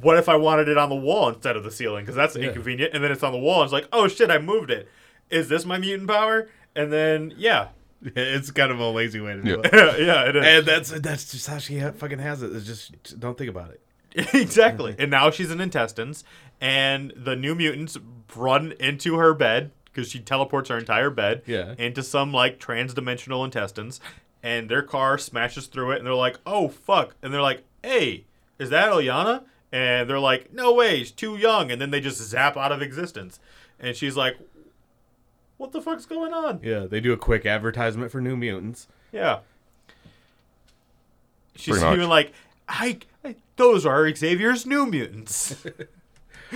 What if I wanted it on the wall instead of the ceiling? Because that's inconvenient. And then it's on the wall. And it's like, oh shit, I moved it. Is this my mutant power? And then, yeah. It's kind of a lazy way to do Yeah. it. yeah, it is. And that's that's just how she ha- fucking has it. It's just don't think about it. exactly. And now she's in intestines, and the new mutants run into her bed because she teleports her entire bed Yeah. into some like trans-dimensional intestines, and their car smashes through it, and they're like, "Oh fuck!" And they're like, "Hey, is that Illyana?" And they're like, "No way, she's too young." And then they just zap out of existence, and she's like, "What the fuck's going on?" Yeah, they do a quick advertisement for New Mutants. Yeah. She's Pretty much. even like, I, I, those are Xavier's new mutants.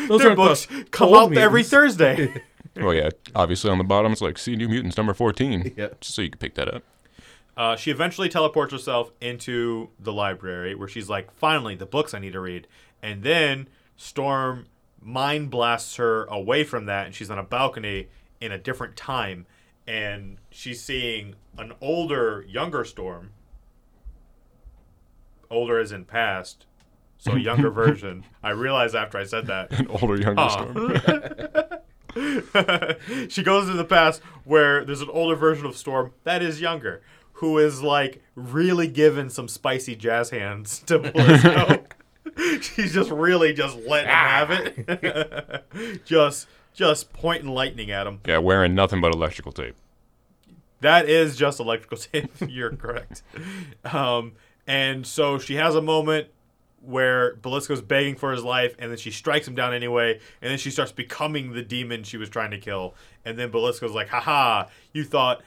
Those Their aren't books the come old out every mutants. Thursday. Well, yeah. Obviously, on the bottom, it's like see New Mutants number fourteen. Yep. Just so you can pick that up. uh, she eventually teleports herself into the library where she's like, finally, the books I need to read. And then Storm mind blasts her away from that, and she's on a balcony in a different time. And she's seeing an older, younger Storm. Older as in past. So younger version. I realized after I said that. An older, younger Huh. Storm. she goes to the past where there's an older version of Storm that is younger, who is like really giving some spicy jazz hands to Belasco. She's just really just letting him have it. just just pointing lightning at him. Yeah, wearing nothing but electrical tape. That is just electrical tape. You're correct. Um, and so she has a moment where Belasco's begging for his life, and then she strikes him down anyway, and then she starts becoming the demon she was trying to kill. And then Belasco's like, haha, you thought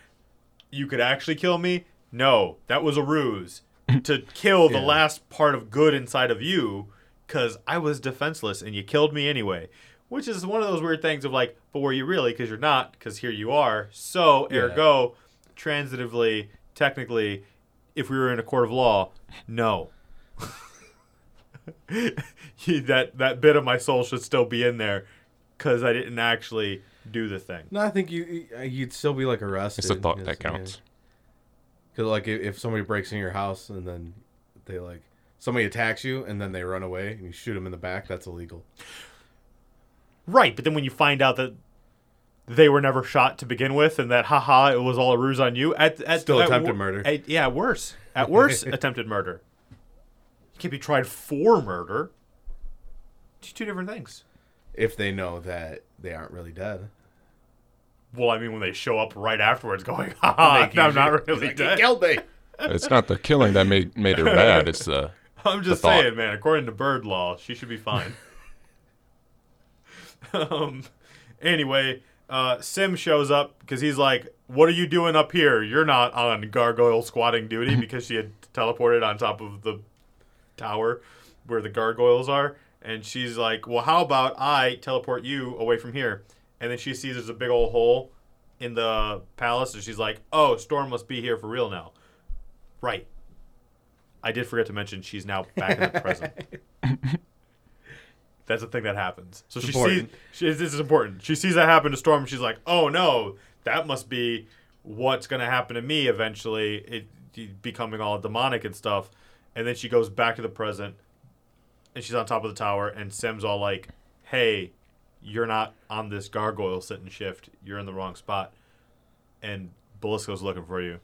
you could actually kill me? No, that was a ruse to kill the last part of good inside of you because I was defenseless and you killed me anyway. Which is one of those weird things of like, but were you really? Because you're not, because here you are. So, Yeah. ergo, transitively, technically, if we were in a court of law, no. that that bit of my soul should still be in there because I didn't actually do the thing. No, I think you uh, you'd still be like arrested. It's the thought that counts. Because like if, if somebody breaks in your house and then they like somebody attacks you and then they run away and you shoot them in the back, that's illegal. Right, but then when you find out that they were never shot to begin with, and that haha, it was all a ruse on you, at, at Still at attempted wor- murder. at- yeah, worse. At worst, attempted murder. You can't be tried for murder. It's two different things. If they know that they aren't really dead. Well, I mean, when they show up right afterwards, going, haha, They I'm not really Like, "You dead. killed me. It's not the killing that made made her bad. It's the I'm just the thought. saying, man. According to bird law, she should be fine. um. Anyway, uh, S'ym shows up because he's like, "What are you doing up here? You're not on gargoyle squatting duty because she had teleported on top of the tower where the gargoyles are." And she's like, "Well, how about I teleport you away from here?" And then she sees there's a big old hole in the palace, and she's like, "Oh, Storm must be here for real now." Right. I did forget to mention she's now back in the present. That's a thing that happens. So she sees. She, this is important. She sees that happen to Storm. And she's like, "Oh no, that must be what's going to happen to me eventually. It becoming all demonic and stuff." And then she goes back to the present, and she's on top of the tower. And S'ym's all like, "Hey, you're not on this gargoyle sitting shift. You're in the wrong spot." And Belasco's looking for you.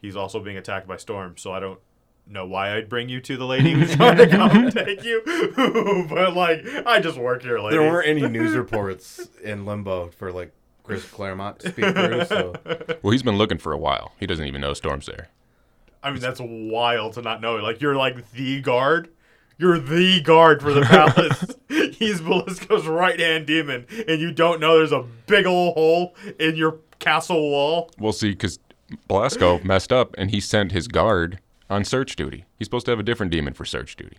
He's also being attacked by Storm, so I don't know why I'd bring you to the lady who's trying to come and take you. but like, I just work here, lady. There weren't any news reports in limbo for like Chris Claremont to speak through, so well, he's been looking for a while. He doesn't even know Storm's there. I mean, that's wild to not know. Like, you're like the guard. You're the guard for the palace. He's Belasco's right hand demon, and you don't know there's a big old hole in your castle wall. We'll see, because Belasco messed up and he sent his guard on search duty. He's supposed to have a different demon for search duty.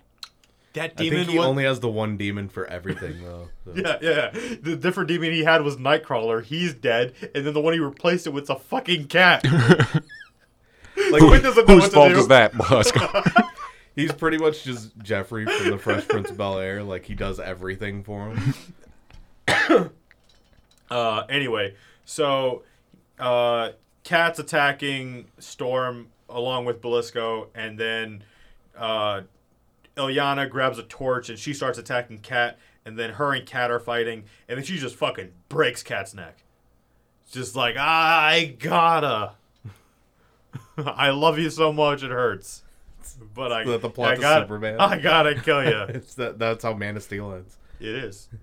That demon I demon think he was only has the one demon for everything though. So- Yeah, yeah. The different demon he had was Nightcrawler. He's dead, and then the one he replaced it with is a fucking cat. like, Quinn doesn't know Whose what to fault do. is that, Bosco? He's pretty much just Jeffrey from the Fresh Prince of Bel Air. Like he does everything for him. Uh, anyway, so uh, Cat's attacking Storm along with Belasco, and then uh, Illyana grabs a torch and she starts attacking Cat, and then her and Cat are fighting, and then she just fucking breaks Cat's neck. Just like I gotta. I love you so much it hurts, but I, Is the plot I gotta, Superman? I gotta kill you. It's that. That's how Man of Steel ends. It is.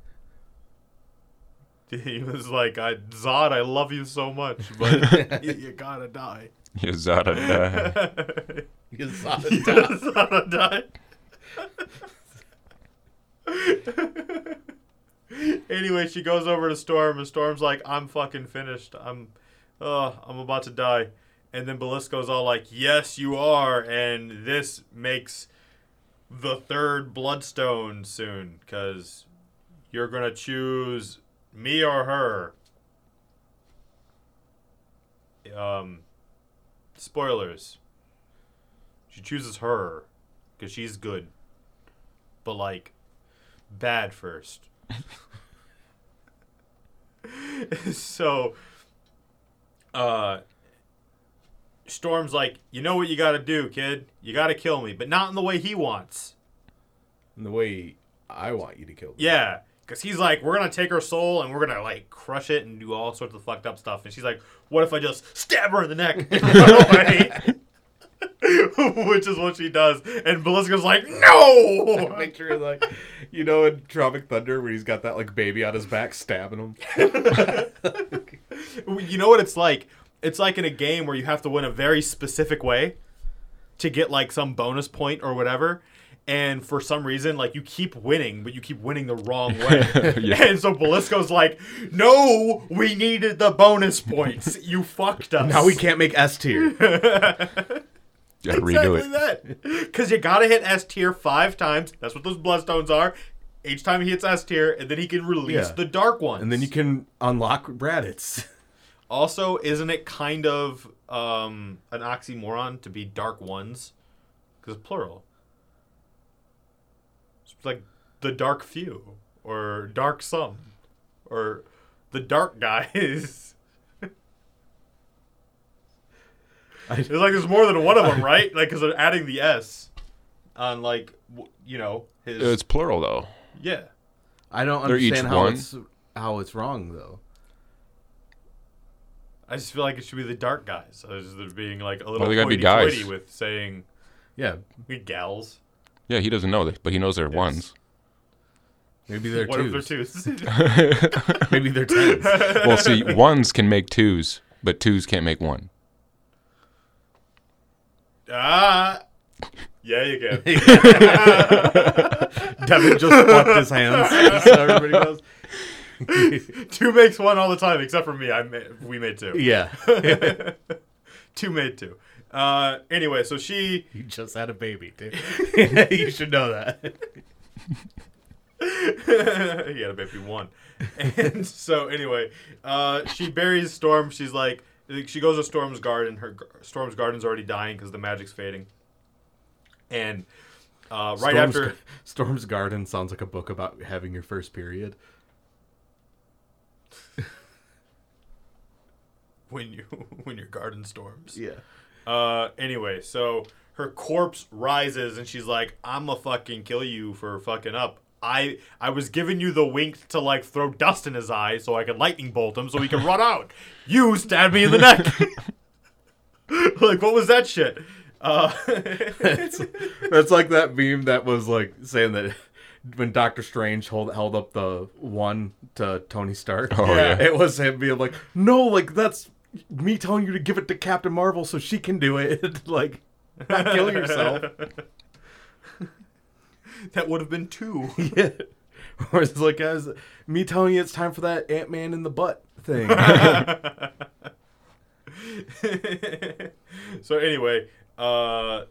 He was like, I, Zod, I love you so much, but you, you gotta die. you gotta die. You saw You it die. gotta die. anyway, she goes over to Storm, and Storm's like, I'm fucking finished. I'm, uh, I'm about to die. And then Belasco's all like, Yes, you are. And this makes the third Bloodstone soon, because you're gonna choose me or her. Um, spoilers. She chooses her because she's good, but like bad first. so, uh, Storm's like, you know what you got to do, kid. You got to kill me, but not in the way he wants. In the way I want you to kill me. Yeah, because he's like, we're gonna take her soul and we're gonna like crush it and do all sorts of fucked up stuff. And she's like, what if I just stab her in the neck and run away? Which is what she does. And Belasco's like, no. Picture like, you know, in Tropic Thunder where he's got that like baby on his back stabbing him. you know what it's like? It's like in a game where you have to win a very specific way to get like some bonus point or whatever. And for some reason, like you keep winning, but you keep winning the wrong way. Yeah. And so Belasco's like, "No, we needed the bonus points. You fucked us. Now we can't make S tier. Redo exactly it. that. Because you gotta hit S tier five times. That's what those bloodstones are. Each time he hits S tier, and then he can release Yeah. the dark ones. and then you can unlock Raditz. Also, isn't it kind of um, an oxymoron to be dark ones? Because plural. It's like the dark few, or dark some, or the dark guys. I- It's like there's more than one of them, right? Like, because they're adding the S on, like, you know, his. It's plural though. yeah. I don't understand how one? it's how it's wrong though. I just feel like it should be the dark guys. I was just being like a little Well, they gotta be hoity-toity guys. with saying Yeah, we gals. Yeah, he doesn't know that, but he knows they're ones. maybe they're what if twos. they're twos? Maybe they're tens. well, see, ones can make twos, but twos can't make one. ah, yeah, you can. Devin just fucked his hands. So everybody knows. two makes one all the time, except for me. I ma- we made two. Yeah, two made two. Uh, anyway, so she you just had a baby, dude. you should know that. he had a baby one. And so anyway, uh, she buries Storm. She's like, she goes to Storm's garden. Her Storm's garden's already dying because the magic's fading. And uh, right Storm's, after, Storm's Garden sounds like a book about having your first period. When you when your garden storms. Yeah. Uh, anyway, so her corpse rises and she's like, "I'ma fucking kill you for fucking up." I I was giving you the wink to like throw dust in his eye so I could lightning bolt him so he can run out. You stabbed me in the neck. like what was that shit? Uh, That's like that meme that was like saying that when Doctor Strange hold, held up the one to Tony Stark. Oh, Yeah. yeah. It was him being like, "No, like that's me telling you to give it to Captain Marvel so she can do it." like, not kill yourself. that would have been two. yeah. Or it's like as me telling you it's time for that Ant Man in the butt thing. so anyway, uh,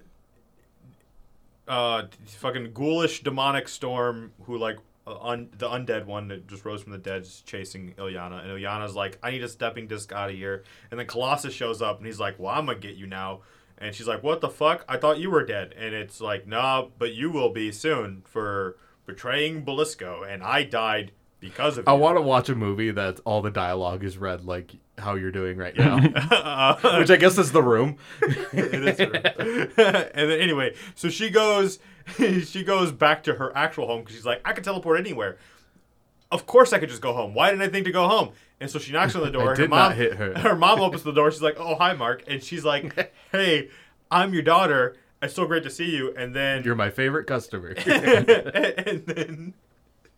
uh, fucking ghoulish demonic storm who like un- the undead one that just rose from the dead is chasing Illyana, and Illyana's like, I need a stepping disc out of here. And then Colossus shows up and he's like, Well, I'm gonna get you now. And she's like, What the fuck? I thought you were dead. And it's like, Nah, but you will be soon for betraying Belasco, and I died because of it. I you. want to watch a movie that all the dialogue is read like how you're doing right now, Uh, which I guess is the room. It is true. and then anyway, so she goes, she goes back to her actual home because she's like, I can teleport anywhere. Of course, I could just go home. Why didn't I think to go home? And so she knocks on the door. I her did mom, not hit her. Her mom opens the door. She's like, "Oh, hi, Mark," and she's like, "Hey, I'm your daughter. It's so great to see you." And then You're my favorite customer. and then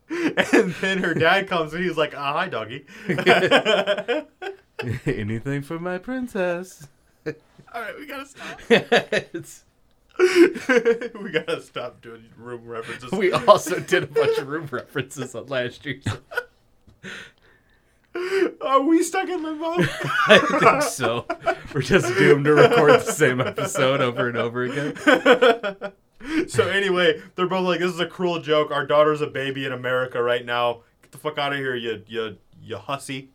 and then her dad comes and he's like, "Ah, hi, doggy." Anything for my princess. All right, we gotta stop. It's- we gotta stop doing room references. we also did a bunch of room references on last year's. Are we stuck in limbo? I think so. We're just doomed to record the same episode over and over again. so anyway, they're both like, "This is a cruel joke. Our daughter's a baby in America right now. Get the fuck out of here, you you you hussy."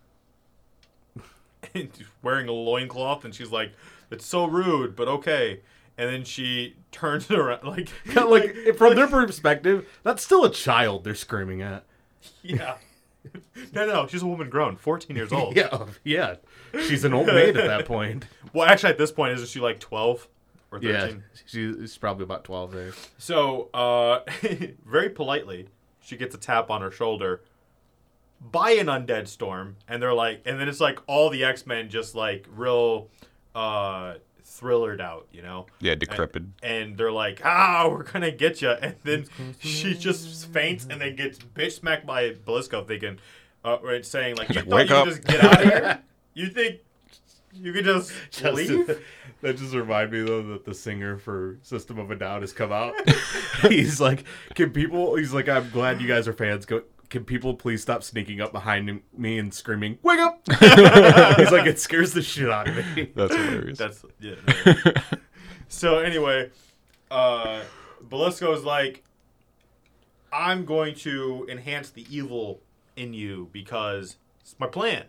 And she's wearing a loincloth, and she's like, "It's so rude, but okay." And then she turns around, like, like from their perspective, that's still a child they're screaming at. yeah. No, no, she's a woman grown, 14 years old. Yeah, yeah. She's an old maid at that point. Well, actually, at this point, isn't she like 12 or 13? Yeah, she's probably about twelve there. So, uh, very politely, she gets a tap on her shoulder by an undead storm, and they're like, and then it's like all the X Men just like real uh, thrillered out, you know? Yeah, decrepit. And they're like, ah, we're gonna get you. And then she just faints and then gets bitch smacked by Belasco, thinking, uh, right, saying like, you like, thought "Wake you up." could just get out of here? You think you could just, leave? That just remind me though that the singer for System of a Down has come out. he's like, can people? He's like, I'm glad you guys are fans. Go. Can people please stop sneaking up behind me and screaming, "Wake up!" he's like, it scares the shit out of me. That's hilarious. That's yeah. yeah. so anyway, uh, Belasco's like, I'm going to enhance the evil in you because it's my plan,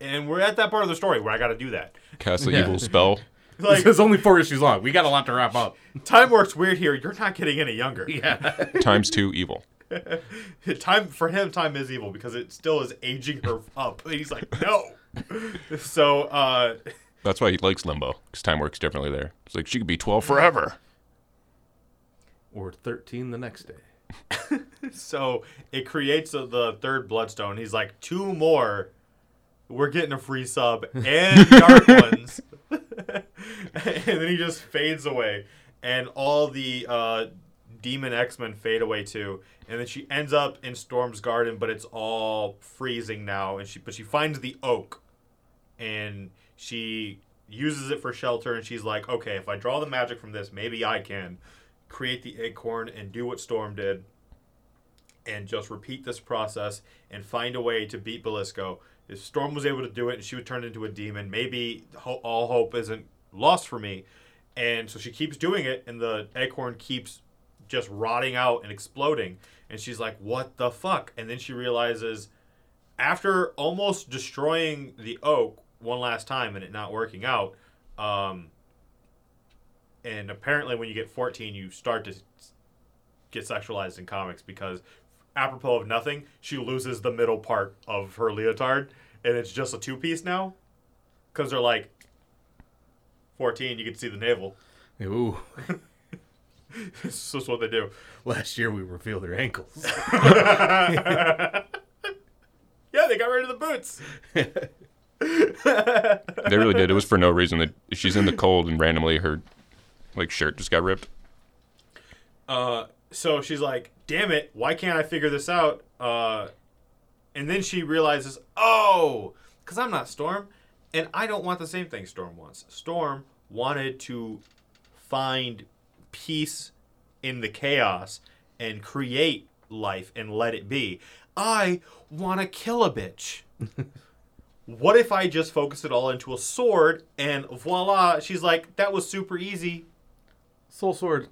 and we're at that part of the story where I got to do that. Cast the Yeah. evil spell. Like It's only four issues long. We got a lot to wrap up. time works weird here. You're not getting any younger. Yeah. Times two evil. time for him, time is evil because it still is aging her up. And he's like, no. so uh, That's why he likes limbo, because time works differently there. It's like she could be 12 forever. or thirteen the next day. So it creates a, the third bloodstone. He's like, two more. We're getting a free sub and dark ones. and then he just fades away. And all the uh, demon X Men fade away too. And then she ends up in Storm's garden, but it's all freezing now. And she but she finds the oak and she uses it for shelter and she's like, Okay, if I draw the magic from this, maybe I can create the acorn and do what Storm did and just repeat this process and find a way to beat Belasco. If Storm was able to do it and she would turn into a demon, maybe all hope isn't lost for me. And so she keeps doing it, and the acorn keeps just rotting out and exploding. And she's like, What the fuck? And then she realizes, after almost destroying the oak one last time and it not working out, um, and apparently when you get 14, you start to get sexualized in comics because apropos of nothing, she loses the middle part of her leotard and it's just a two piece now. Because they're like 14, you can see the navel. Ooh. This is what they do. Last year we revealed their ankles. Yeah, they got rid of the boots. They really did. It was for no reason. That she's in the cold and randomly her like shirt just got ripped. Uh, so she's like, "Damn it! Why can't I figure this out?" Uh, and then she realizes, "Oh, because I'm not Storm, and I don't want the same thing Storm wants. Storm wanted to find peace in the chaos and create life and let it be. I want to kill a bitch." What if I just focus it all into a sword and voila? She's like, that was super easy. Soul Sword.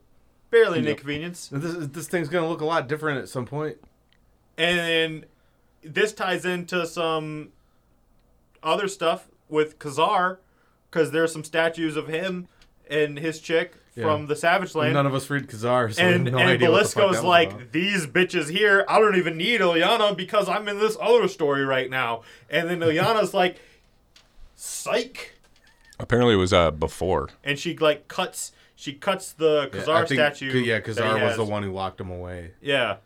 barely an inconvenience. This, this thing's gonna look a lot different at some point. And this ties into some other stuff with Ka-Zar, because there's some statues of him and his chick from the Savage Land. None of us read Ka-Zar, so and no and idea what the fuck Belasco's that was like, about. these bitches here, I don't even need Illyana because I'm in this other story right now. And then Illyana's like, psych. Apparently, it was uh before. And she like cuts she cuts the Yeah, Ka-Zar I think- statue. Yeah, that he Ka-Zar was the one who locked him away. Yeah.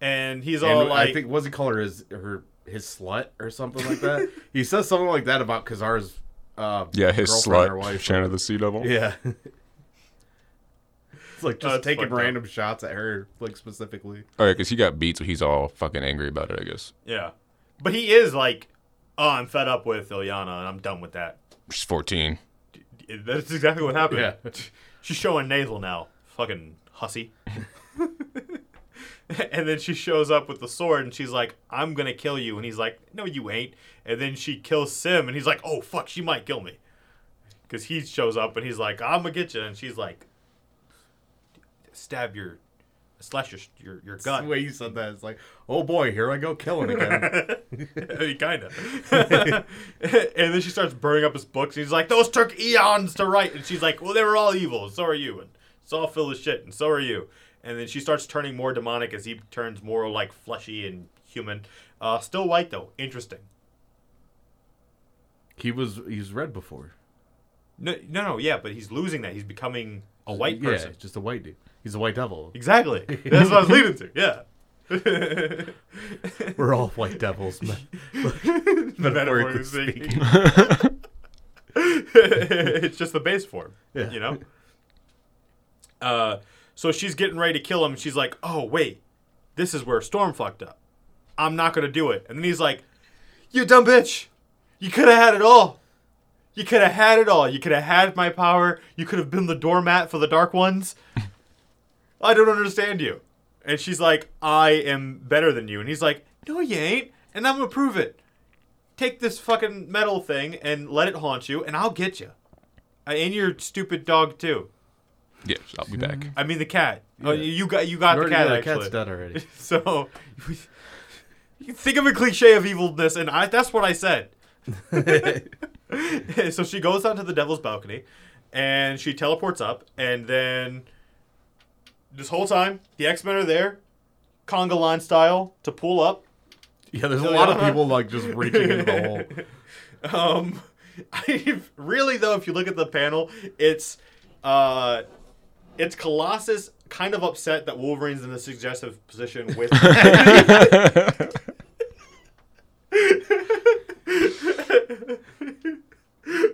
And he's And all like I think was he call her his her his slut or something like that. he says something like that about Ka-Zar's uh Yeah, his girlfriend or slut, wife. Shanna the She-Devil. Yeah. it's like just oh, That's taking fucked up. random shots at her, like specifically. Oh yeah, because he got beat, so he's all fucking angry about it. I guess Yeah. But he is like, oh, I'm fed up with Illyana and I'm done with that. she's fourteen. That's exactly what happened. Yeah. She's showing nasal now. Fucking hussy. and then she shows up with the sword and she's like, I'm gonna kill you. And he's like, No, you ain't. And then she kills S'ym and he's like, Oh fuck, she might kill me. Because he shows up and he's like, I'm gonna get you. And she's like, Stab your, slash your your, your gut. The way you said that, it's like, oh boy, here I go killing again. He kind of. and then she starts burning up his books. And he's like, "Those took eons to write." And she's like, "Well, they were all evil. and So are you, and it's all full of shit, and so are you." And then she starts turning more demonic as he turns more like fleshy and human. Uh, still white though. Interesting. he was he's red before. No, no, no. Yeah, but he's losing that. He's becoming a white person. Yeah, just a white dude. He's a white devil. Exactly. That's what I was leading to. Yeah. We're all white devils, man. Metaphorically speaking. speaking. it's just the base form. Yeah. You know? Uh, so she's getting ready to kill him. She's like, oh, wait. This is where Storm fucked up. I'm not going to do it. And then he's like, you dumb bitch. You could have had it all. You could have had it all. You could have had my power. You could have been the doormat for the Dark Ones. I don't understand you. And she's like, I am better than you. And he's like, no, you ain't. And I'm going to prove it take this fucking metal thing and let it haunt you, and I'll get you. Uh, And your stupid dog too. Yes, I'll be back. I mean the cat. Oh, Yeah. you got you got the Already- cat yeah, actually. cat's dead already. So you can think of a cliche of evilness, and I, that's what I said. so she goes down to the devil's balcony, and she teleports up, and then this whole time the X Men are there, conga line style, to pull up. Yeah, there's a lot of people like just reaching into the hole. Um, I really though, if you look at the panel, it's uh, it's Colossus kind of upset that Wolverine's in a suggestive position with.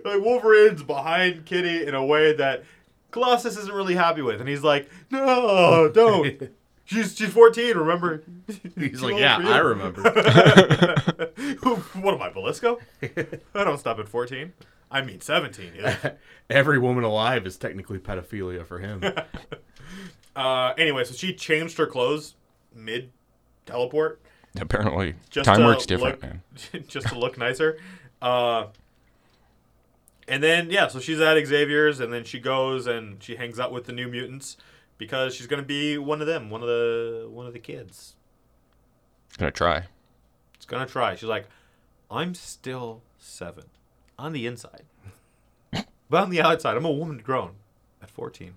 like Wolverine's behind Kitty in a way that Colossus isn't really happy with, and he's like, "No, don't." She's she's 14. Remember? He's Too like, yeah. I remember. what am I, Belasco? I don't stop at 14. I mean 17. Yeah. Every woman alive is technically pedophilia for him. Uh, anyway, so she changed her clothes mid teleport Apparently, just time works different, look, man. just to look nicer. Uh, and then yeah, so she's at Xavier's, and then she goes and she hangs out with the New Mutants because she's gonna be one of them, one of the one of the kids. Gonna try. It's gonna try. She's like, I'm still seven on the inside, but on the outside, I'm a woman grown at 14.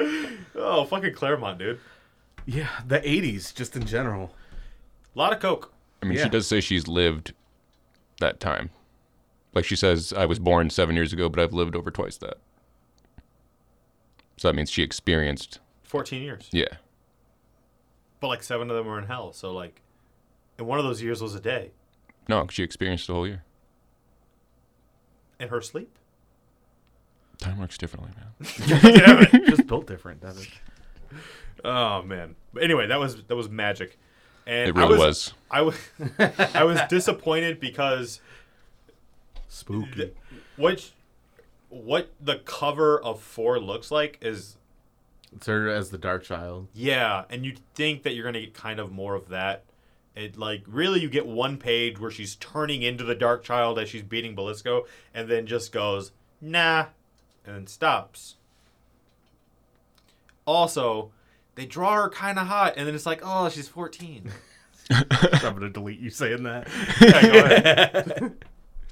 oh, fucking Claremont, dude. yeah, the 80s, just in general. A lot of coke. I mean, Yeah. she does say she's lived that time. Like she says, I was born seven years ago, but I've lived over twice that. So that means she experienced. 14 years. Yeah. But like seven of them were in hell. So like, and one of those years was a day No, she experienced the whole year. in her sleep. Time works differently, man. just built different, doesn't it? Oh man. But anyway, that was that was magic. And It I really was, was. I was I was disappointed because Spooky. the, what what the cover of four looks like is It's her as the Dark Child. yeah, and you'd think that you're gonna get kind of more of that. It like really you get one page where she's turning into the Dark Child as she's beating Belasco, and then just goes, nah, and then stops. Also, they draw her kind of hot, and then it's like, oh, she's 14. I'm gonna delete you saying that. Yeah, go ahead.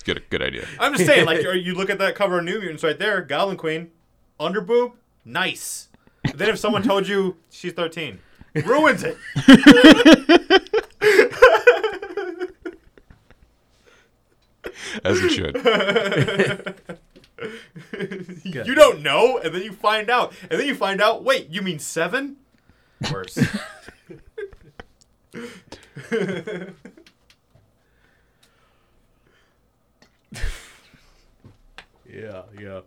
Good, good idea. I'm just saying, like, you look at that cover of New Mutants right there, Goblin Queen, under boob, nice. then if someone told you she's 13, ruins it. As it should. You don't know, and then you find out, and then you find out. Wait, you mean seven? Worse. Yeah, yeah.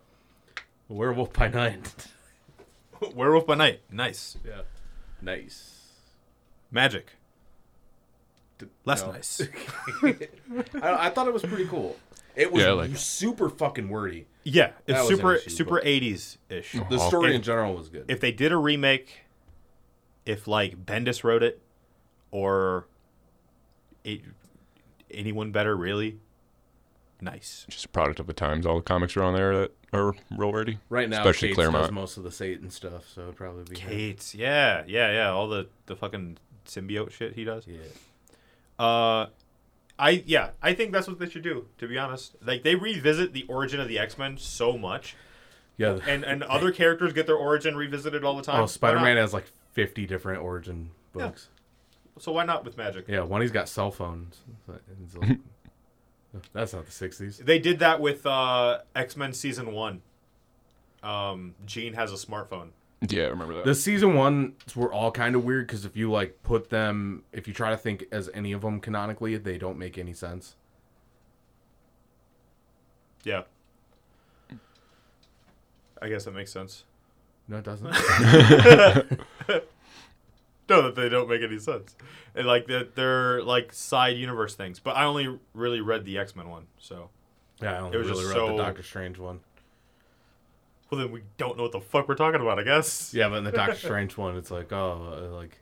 Werewolf by night. Werewolf by Night, nice. Yeah. Nice. Magik, less No. nice. I, I thought it was pretty cool. It was Yeah, I like it. super fucking wordy. Yeah, it's super issue, super 80s ish. The story if- in general was good. If they did a remake, if like Bendis wrote it, or it, anyone better, really, nice. Just a product of the times. All the comics are on there that are real wordy. right now, especially Cates Claremont. does most of the Satan stuff, so it'd probably be him. Cates, yeah, yeah, yeah. All the the fucking symbiote shit he does. Yeah. Uh, I yeah, I think that's what they should do. To be honest, like they revisit the origin of the X Men so much, Yeah. and and other characters get their origin revisited all the time. oh, Spider Man has like 50 different origin Yeah. books. So why not with Magik? Yeah, one he's got cell phones. It's like- that's not the 60s. They did that with uh, X Men season one. Um, Jean has a smartphone. Yeah, I remember that. The season ones were all kind of weird because if you like put them, if you try to think as any of them canonically, they don't make any sense. Yeah. I guess that makes sense. No, it doesn't. No, that they don't make any sense. And like that they're like side universe things. But I only really read the X Men one, so yeah, I only It was really just read so- the Doctor Strange one. well then we don't know what the fuck we're talking about. I guess. Yeah, but in the Doctor Strange one, it's like, oh, uh, like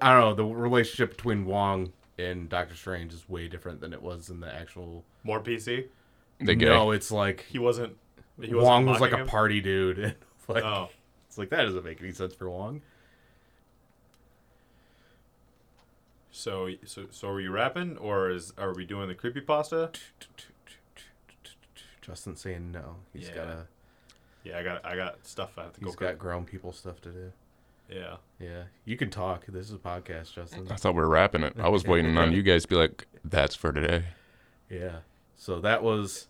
I don't know. The relationship between Wong and Doctor Strange is way different than it was in the actual. More PC. they gay. No, it's like He wasn't. He wasn't Wong was like mocking a party dude. And like, Oh. it's like that doesn't make any sense for Wong. So so so are you rapping or is are we doing the creepy pasta? Justin saying no. He's Yeah. got a Yeah, I got I got stuff I have to go. he's got cook. grown people stuff to do. Yeah. Yeah, you can talk. This is a podcast, Justin. I thought we were wrapping it. I was waiting on you guys to be like, "That's for today." Yeah. So that was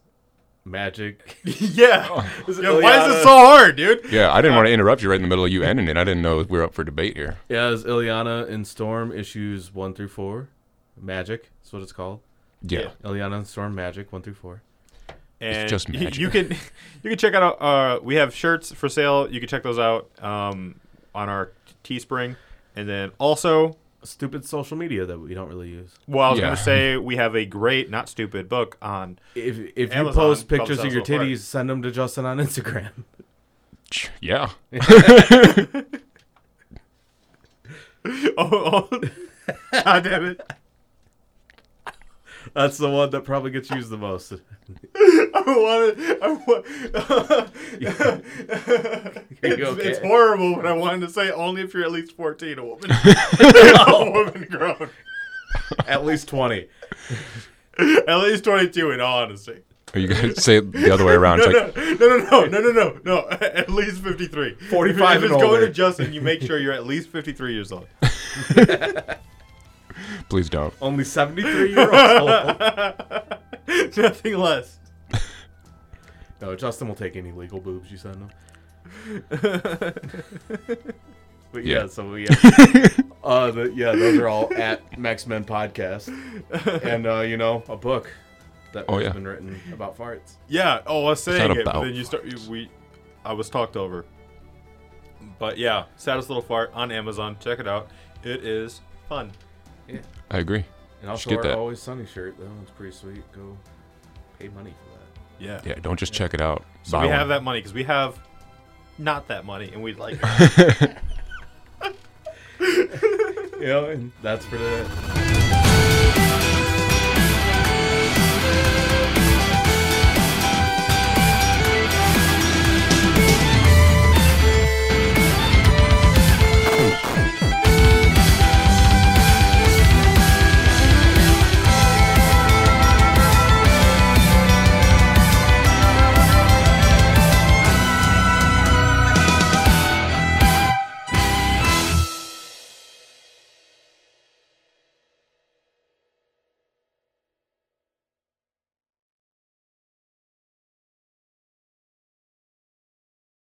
magic. yeah. Is it Yeah, why is it so hard, dude? Yeah, I didn't want to interrupt you right in the middle of you ending it. I didn't know we were up for debate here. Yeah, it's Illyana and Storm issues one through four. Magik. That's what it's called. Yeah, Yeah. Illyana and Storm Magik one through four. And just y- magic. you can you can check out uh we have shirts for sale. You can check those out um on our Teespring. And then also, Stupid social media that we don't really use. well, I was Yeah. gonna say we have a great, not stupid book on. If if you post pictures of your so far. titties, send them to Justin on Instagram. yeah. oh, oh. God damn it! That's the one that probably gets used the most. I wanted. I wa- it's, okay? it's horrible, but I wanted to say only if you're at least 14, a woman. a woman grown. At least twenty. At least 22, in all honesty. Are you going to say it the other way around. No, It's no, no, no, no, no, no, no. At least 53. 45 If, if and it's going to Justin, you make sure you're at least 53 years old. please don't. Only seventy three years old. Nothing less. No, Justin will take any legal boobs you send him. But yeah, Yeah. so yeah, uh, the, yeah, those are all at Max Men Podcast, and uh, you know, a book that Oh, has yeah. been written about farts. Yeah. Oh, I was saying it, but then you start. you- We, I was talked over. But yeah, saddest little fart on Amazon. Check it out. It is fun. I agree. And also get our that. Always Sunny shirt, That one's pretty sweet. Go pay money for that. Yeah. Yeah, don't just check it out. So Buy we have one. that money because we have not that money, and we'd like. You know, and that's for the